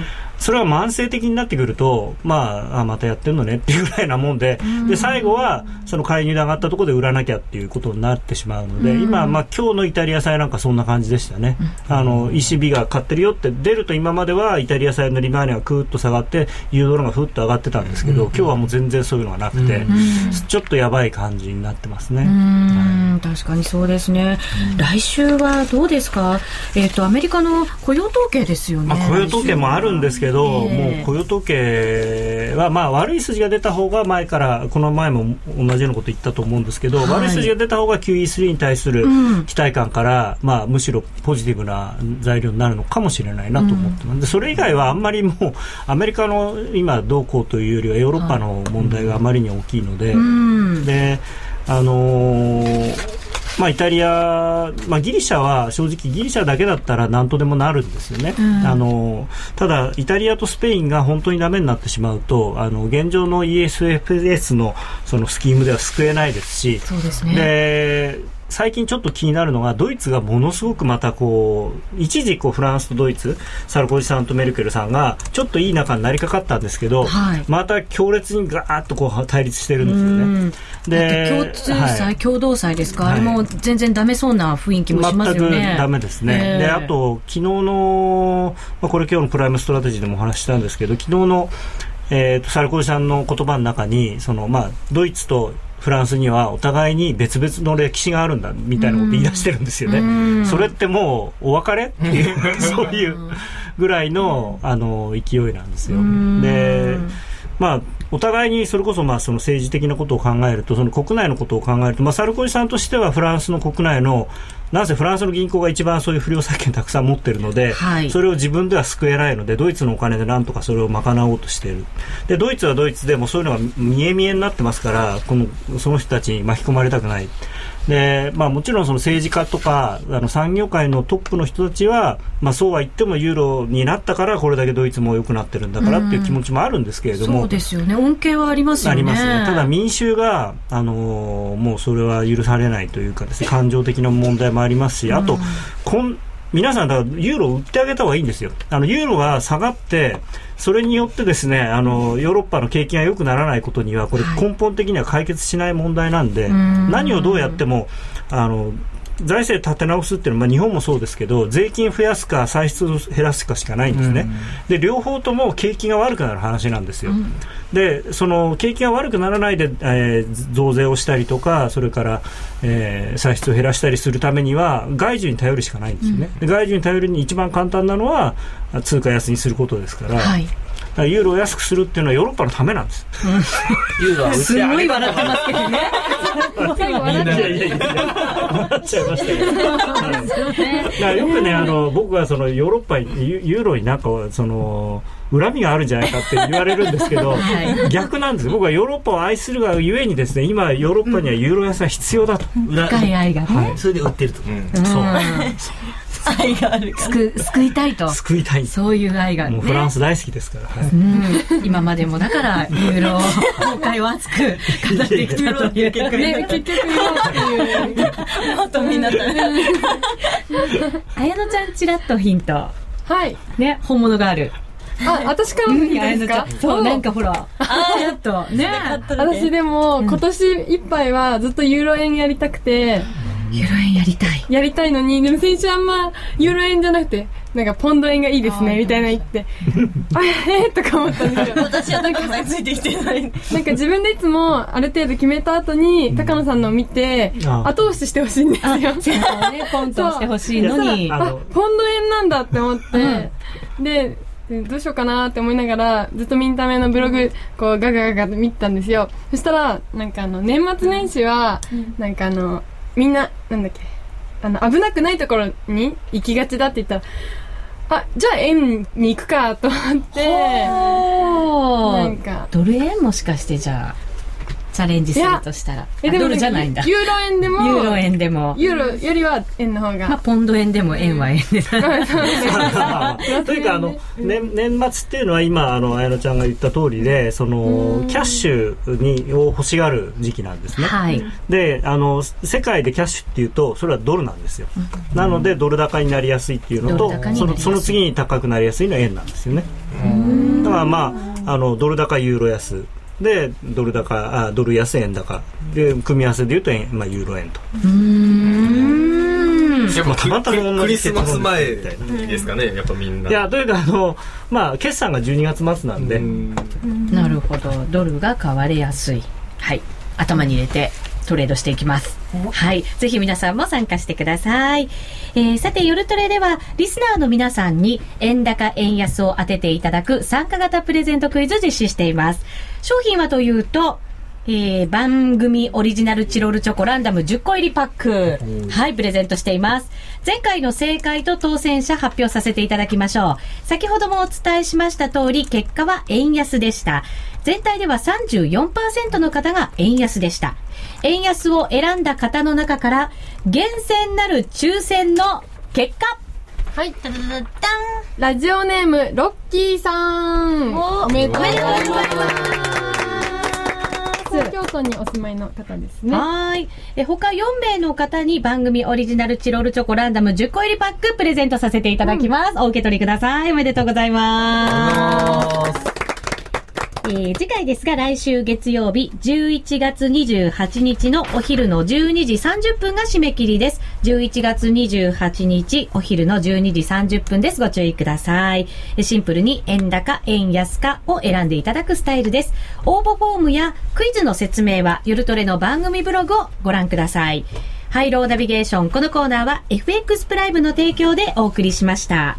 それは慢性的になってくると、まあ、あまたやってるのねっていうぐらいなもんで、で最後はその介入で上がったところで売らなきゃっていうことになってしまうので、今、まあ今日のイタリア債なんかそんな感じでしたね、あの ECB が買ってるよって出ると今まではイタリア債の利回りがクーッと下がってユーロがふっと上がってたんですけど、今日はもう全然そういうのがなくて、ちょっとやばい感じになってますね。はい、確かにそうですね、来週はどうですか、えーと、アメリカの雇用統計ですよね。まあ、雇用統計もあるんですけど、もう雇用統計は、まあ、悪い数字が出た方が前からこの前も同じようなこと言ったと思うんですけど、はい、悪い数字が出た方が QE3 に対する期待感から、うん、まあ、むしろポジティブな材料になるのかもしれないなと思ってます、うん、でそれ以外はあんまりもうアメリカの今どうこうというよりはヨーロッパの問題があまりに大きいので。であのーまあ、イタリア、まあ、ギリシャは正直ギリシャだけだったら何とでもなるんですよね、うん、あのただ、イタリアとスペインが本当にダメになってしまうとあの現状の ESFS のそのスキームでは救えないですし。そうですね。で最近ちょっと気になるのがドイツがものすごくまたこう一時こうフランスとドイツサルコジさんとメルケルさんがちょっといい仲になりかかったんですけど、はい、また強烈にガーッとこう対立してるんですよね。で共通債、はい、共同債ですか、あれも全然ダメそうな雰囲気もしますよね。全くダメですね。であと昨日の、まあ、これ今日のプライムストラテジーでもお話したんですけど昨日のえーと、とサルコジさんの言葉の中にその、まあ、ドイツとフランスにはお互いに別々の歴史があるんだみたいなこと言い出してるんですよね。それってもうお別れっていうそういうぐらいのあの勢いなんですよ。でまあ、お互いにそれこそまあその政治的なことを考えるとその国内のことを考えると、まあ、サルコジさんとしてはフランスの国内のなんせフランスの銀行が一番そういう不良債権たくさん持っているので、はい、それを自分では救えないのでドイツのお金でなんとかそれを賄おうとしているでドイツはドイツでもそういうのが見え見えになってますからこのその人たちに巻き込まれたくない。でまあ、もちろんその政治家とかあの産業界のトップの人たちは、まあ、そうは言ってもユーロになったからこれだけドイツも良くなってるんだからっていう気持ちもあるんですけれども、そうですよね。恩恵はありますよね。ありますね。ただ民衆が、あのー、もうそれは許されないというかです、ね、感情的な問題もありますしあと、こん皆さん、だからユーロを売ってあげた方がいいんですよ。あのユーロが下がって、それによってですね、あのヨーロッパの景気が良くならないことには、これ根本的には解決しない問題なんで、はい、何をどうやっても、あの財政立て直すっていうのは、まあ、日本もそうですけど税金増やすか歳出を減らすかしかないんですね、で両方とも景気が悪くなる話なんですよ、うん、でその景気が悪くならないで、えー、増税をしたりとかそれから、えー、歳出を減らしたりするためには外需に頼るしかないんですよね、うん、外需に頼るに一番簡単なのは通貨安にすることですから。はい。からユーロを安くするっていうのはヨーロッパのためなんです。ユーロはすごい笑ってますけどね。最後笑っちゃういやいやいや、笑っちゃいましたけだからよくね、あの、僕はそのヨーロッパに、ユユーロになんか、その、恨みがあるんじゃないかって言われるんですけど、逆なんです。僕はヨーロッパを愛するがゆえにですね、今ヨーロッパにはユーロ安が必要だと。裏深い愛がね。それで売ってると。そう。愛があるから救救いたいと。救いたい。そういう愛がね。もうフランス大好きですから。はいうん今までもだから、ユーロ崩壊を熱く語ってきたという。ね、結局言おうっていう。もっとみんなと綾乃ちゃんちらっとヒント。はい。ね、本物がある。あ、私からもいい綾ですか？乃ちゃん。そう、なんかほら。ちらっと、ね。私でも、今年いっぱいはずっとユーロ円やりたくて、ユーロ円やりたい。やりたいのに、でも先週あんま、ユーロ円じゃなくて、なんかポンド円がいいですね、みたいな言って、あ、えー、とか思ったんですよ。*laughs* 私はなんかついてきてないなんか自分でいつもある程度決めた後に、高野さんのを見て、あ後押ししてほしいんですよ。先方ね、ポンとしてほしいのに。あポンド円なんだって思って、で、でどうしようかなって思いながら、ずっとミンタメのブログ、こう、ガガガガって見てたんですよ。そしたら、なんかあの、年末年始は、なんかあの、みんな、なんだっけ、あの、危なくないところに行きがちだって言ったら、あ、じゃあ円に行くかと思って、なんか、ドル円もしかしてじゃあ、チャレンジするとしたら。あドルじゃないんだ。ユーロ円でも、ユーロ円でも。ユーロよりは円の方が。まあ、ポンド円でも円は円で。*laughs* というかあの年年末っていうのは今あの綾乃ちゃんが言った通りでそのキャッシュにを欲しがる時期なんですね。はい。であの世界でキャッシュっていうとそれはドルなんですよ。なのでドル高になりやすいっていうのとそのその次に高くなりやすいのは円なんですよね。だからまああのドル高ユーロ安でドル高あドル安円高で組み合わせでいうと円、まあ、ユーロ円と。うーん。やっぱたまたま同じクリスマス前みたいなですかね、やっぱみんな。いやというかあのまあ決算が12月末なんで。うんなるほど。ドルが買われやすい。はい。頭に入れてトレードしていきます。はい。ぜひ皆さんも参加してください。えー、さて、夜トレでは、リスナーの皆さんに円高、円安を当てていただく参加型プレゼントクイズ実施しています。商品はというと、えー、番組オリジナルチロルチョコランダム10個入りパック。はい、プレゼントしています。前回の正解と当選者発表させていただきましょう。先ほどもお伝えしました通り、結果は円安でした。全体では34%の方が円安でした。円安を選んだ方の中から、厳選なる抽選の結果、はい。ダダダダダンラジオネーム、ロッキーさん。おめでとうございます。東京都にお住まいの方ですね。はーい。え、他4名の方に番組オリジナルチロルチョコランダム10個入りパックプレゼントさせていただきます。お受け取りください。おめでとうございます。えー次回ですが来週月曜日11月28日のお昼の12時30分が締め切りです。11月28日お昼の12時30分です。ご注意ください。シンプルに円高、円安かを選んでいただくスタイルです。応募フォームやクイズの説明は夜トレの番組ブログをご覧ください。ハイローナビゲーション。このコーナーは FX プライムの提供でお送りしました。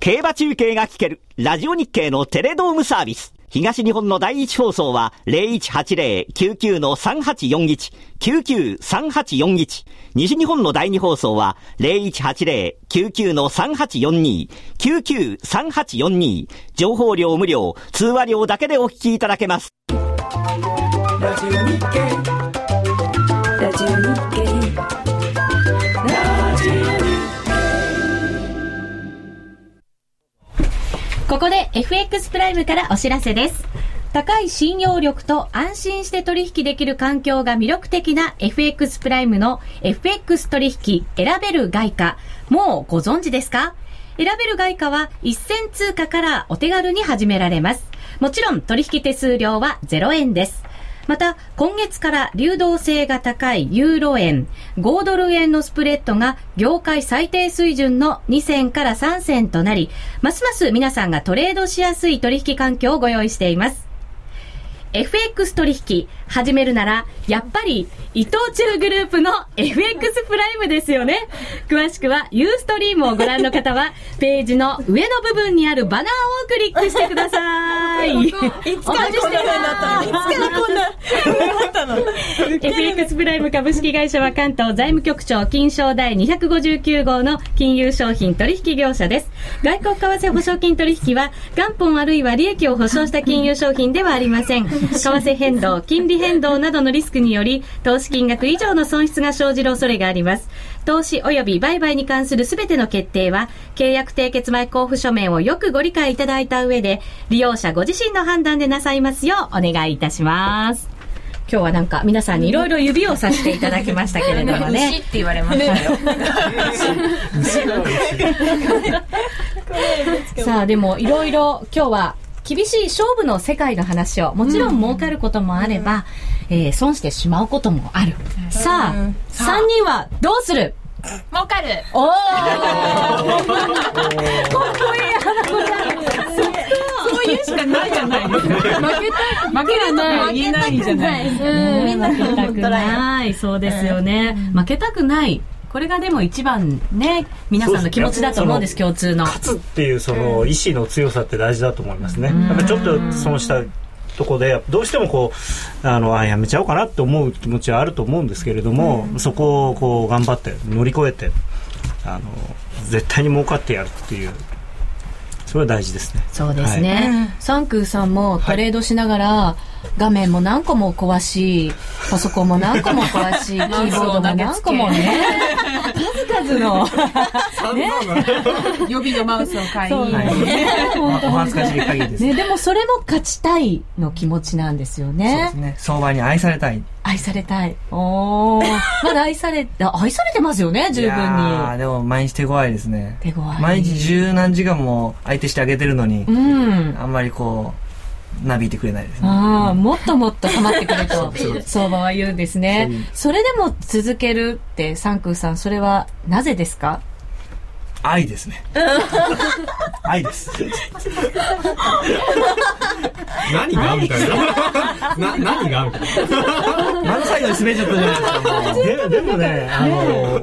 競馬中継が聞ける、ラジオ日経のテレドームサービス。東日本の第一放送は0180-99-3841、99-3841。西日本の第二放送は0180-99-3842、99-3842。情報量無料、通話料だけでお聞きいただけます。ラジオ日経ここで FX プライムからお知らせです。高い信用力と安心して取引できる環境が魅力的な FX プライムの FX 取引選べる外貨。もうご存知ですか？選べる外貨は一銭通貨からお手軽に始められます。もちろん取引手数料は0円です。また、今月から流動性が高いユーロ円、5ドル円のスプレッドが業界最低水準の2銭から3銭となり、ますます皆さんがトレードしやすい取引環境をご用意しています。FX 取引始めるなら、やっぱり伊藤忠グループの FX プライムですよね。詳しくはユーストリームをご覧の方は、*laughs* ページの上の部分にあるバナーをクリックしてください。*laughs* いつからこんな風になったの？いつからこんな風になったの？FX プライム株式会社は関東財務局長金賞第259号の金融商品取引業者です。外国為替保証金取引は元本あるいは利益を保証した金融商品ではありません。為替変動、金利変動などのリスクにより投資金額以上の損失が生じる恐れがあります。投資及び売買に関するすべての決定は契約締結前交付書面をよくご理解いただいた上で利用者ご自身の判断でなさいますようお願いいたします。今日はなんか皆さんにいろいろ指をさしていただきましたけれどもね。*laughs* 牛って言われましたよ。*laughs* さあでもいろいろ今日は厳しい勝負の世界の話をもちろん儲かることもあれば、えー損してしまうこともある、さあ3人はどうする？儲かる。おー。か *laughs* っこいいそういうしかないじゃないですか。負けた、負けるない、言えないじゃない負けたくない。そうですよね、負けたくないこれがでも一番ね皆さんの気持ちだと思うんです共通の。勝つっていうその意志の強さって大事だと思いますね。やっぱりちょっと損したとこでどうしてもこうあのあやめちゃおうかなって思う気持ちはあると思うんですけれども、そこをこう頑張って乗り越えてあの絶対に儲かってやるっていうそれは大事ですね。そうですね、サンクーさんもトレードしながら、画面も何個も壊しパソコンも何個も壊し *laughs* キーボードも何個もね。数々の。予備のマウスを買い。そう。ね本当お恥ずかしい限りです。ね、でもそれも勝ちたいの気持ちなんですよそうねですね。相場に愛されたい。愛されたい。おー。まだ愛されあ愛されてますよね十分いやーにでも毎日手強いですね。手強い。毎日十何時間も相手してあげてるのに、うん。あんまりこう、なびいてくれないですね。ああ、もっともっと溜まってくると、*laughs* 相場は言うんですね。それでも続けるって、サンクーさん、それはなぜですか？愛ですね。*laughs* 愛です。*laughs* 何が？みたいな。な、何が？みたいな。何の最後に滑っちゃったじゃないですか。ででもね、あの、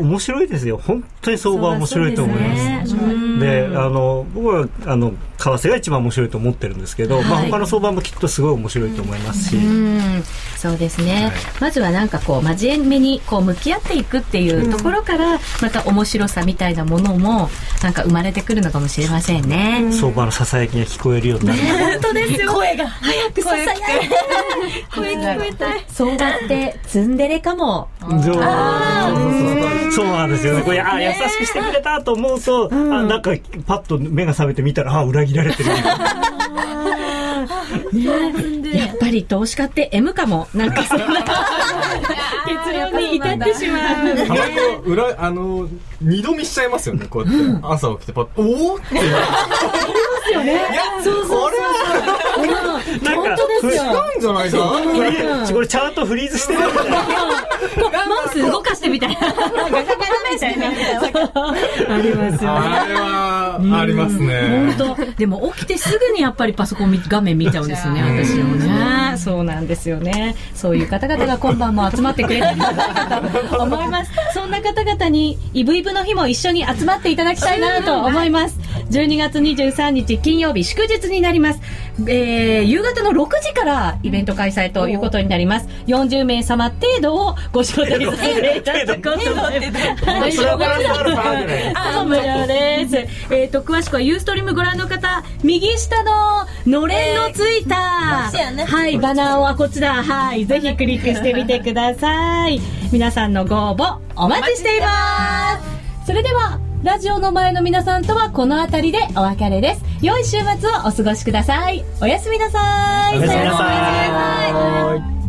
面白いですよ。本当に相場は面白いと思います。で、あの、僕は、あの、為替が一番面白いと思ってるんですけど、まあはい他の相場もきっとすごい面白いと思いますし、うん、そうですね、まずはなんかこう真面目にこう向き合っていくっていうところから、また面白さみたいなものもなんか生まれてくるのかもしれませんね。相場のささやきが聞こえるようになる。本当ですよ。声が早くささやいて。声聞こえた相場ってツンデレかもそうそうなんですよね。これあ優しくしてくれたと思うと、あなんかパッと目が覚めてみたらあ裏切られてる。*laughs* やっぱり投資家って M かも。なんかそんな *laughs* 結論に至ってしまう。たまに裏、あの、二度見しちゃいますよね、こうやって。朝起きてパッと、おおって。言われて。いや、そうそうそうこれは、なんか本当ですよ。違うんじゃないかなフリーこれチャートフリーズしてるみたいな。マウス動かしてみたいなガチャガチャみたいなありますよねあれは、ありますね。本当でも起きてすぐにやっぱりパソコン画面見ちゃうん。ですよね私もねそうなん。ですよねそういう方々が今晩も集まってくれるん。じゃないかと思いますそん。な方々にイブイブの日も一緒に集まっていただきたいなと思います。12月23日金曜日祝日になります、えー、夕方の6時からイベント開催ということになります。40名様程度をご招待させていただこうと思います。無料です。えっ、と、詳しくはユーストリームご覧の方、右下ののれんのついた、はい、バナーはこちら、はい、ぜひクリックしてみてください。皆さんのご応募、お待ちしています。それではラジオの前の皆さんとはこの辺りでお別れです。良い週末をお過ごしください。おやすみなさい。おやすみなさい。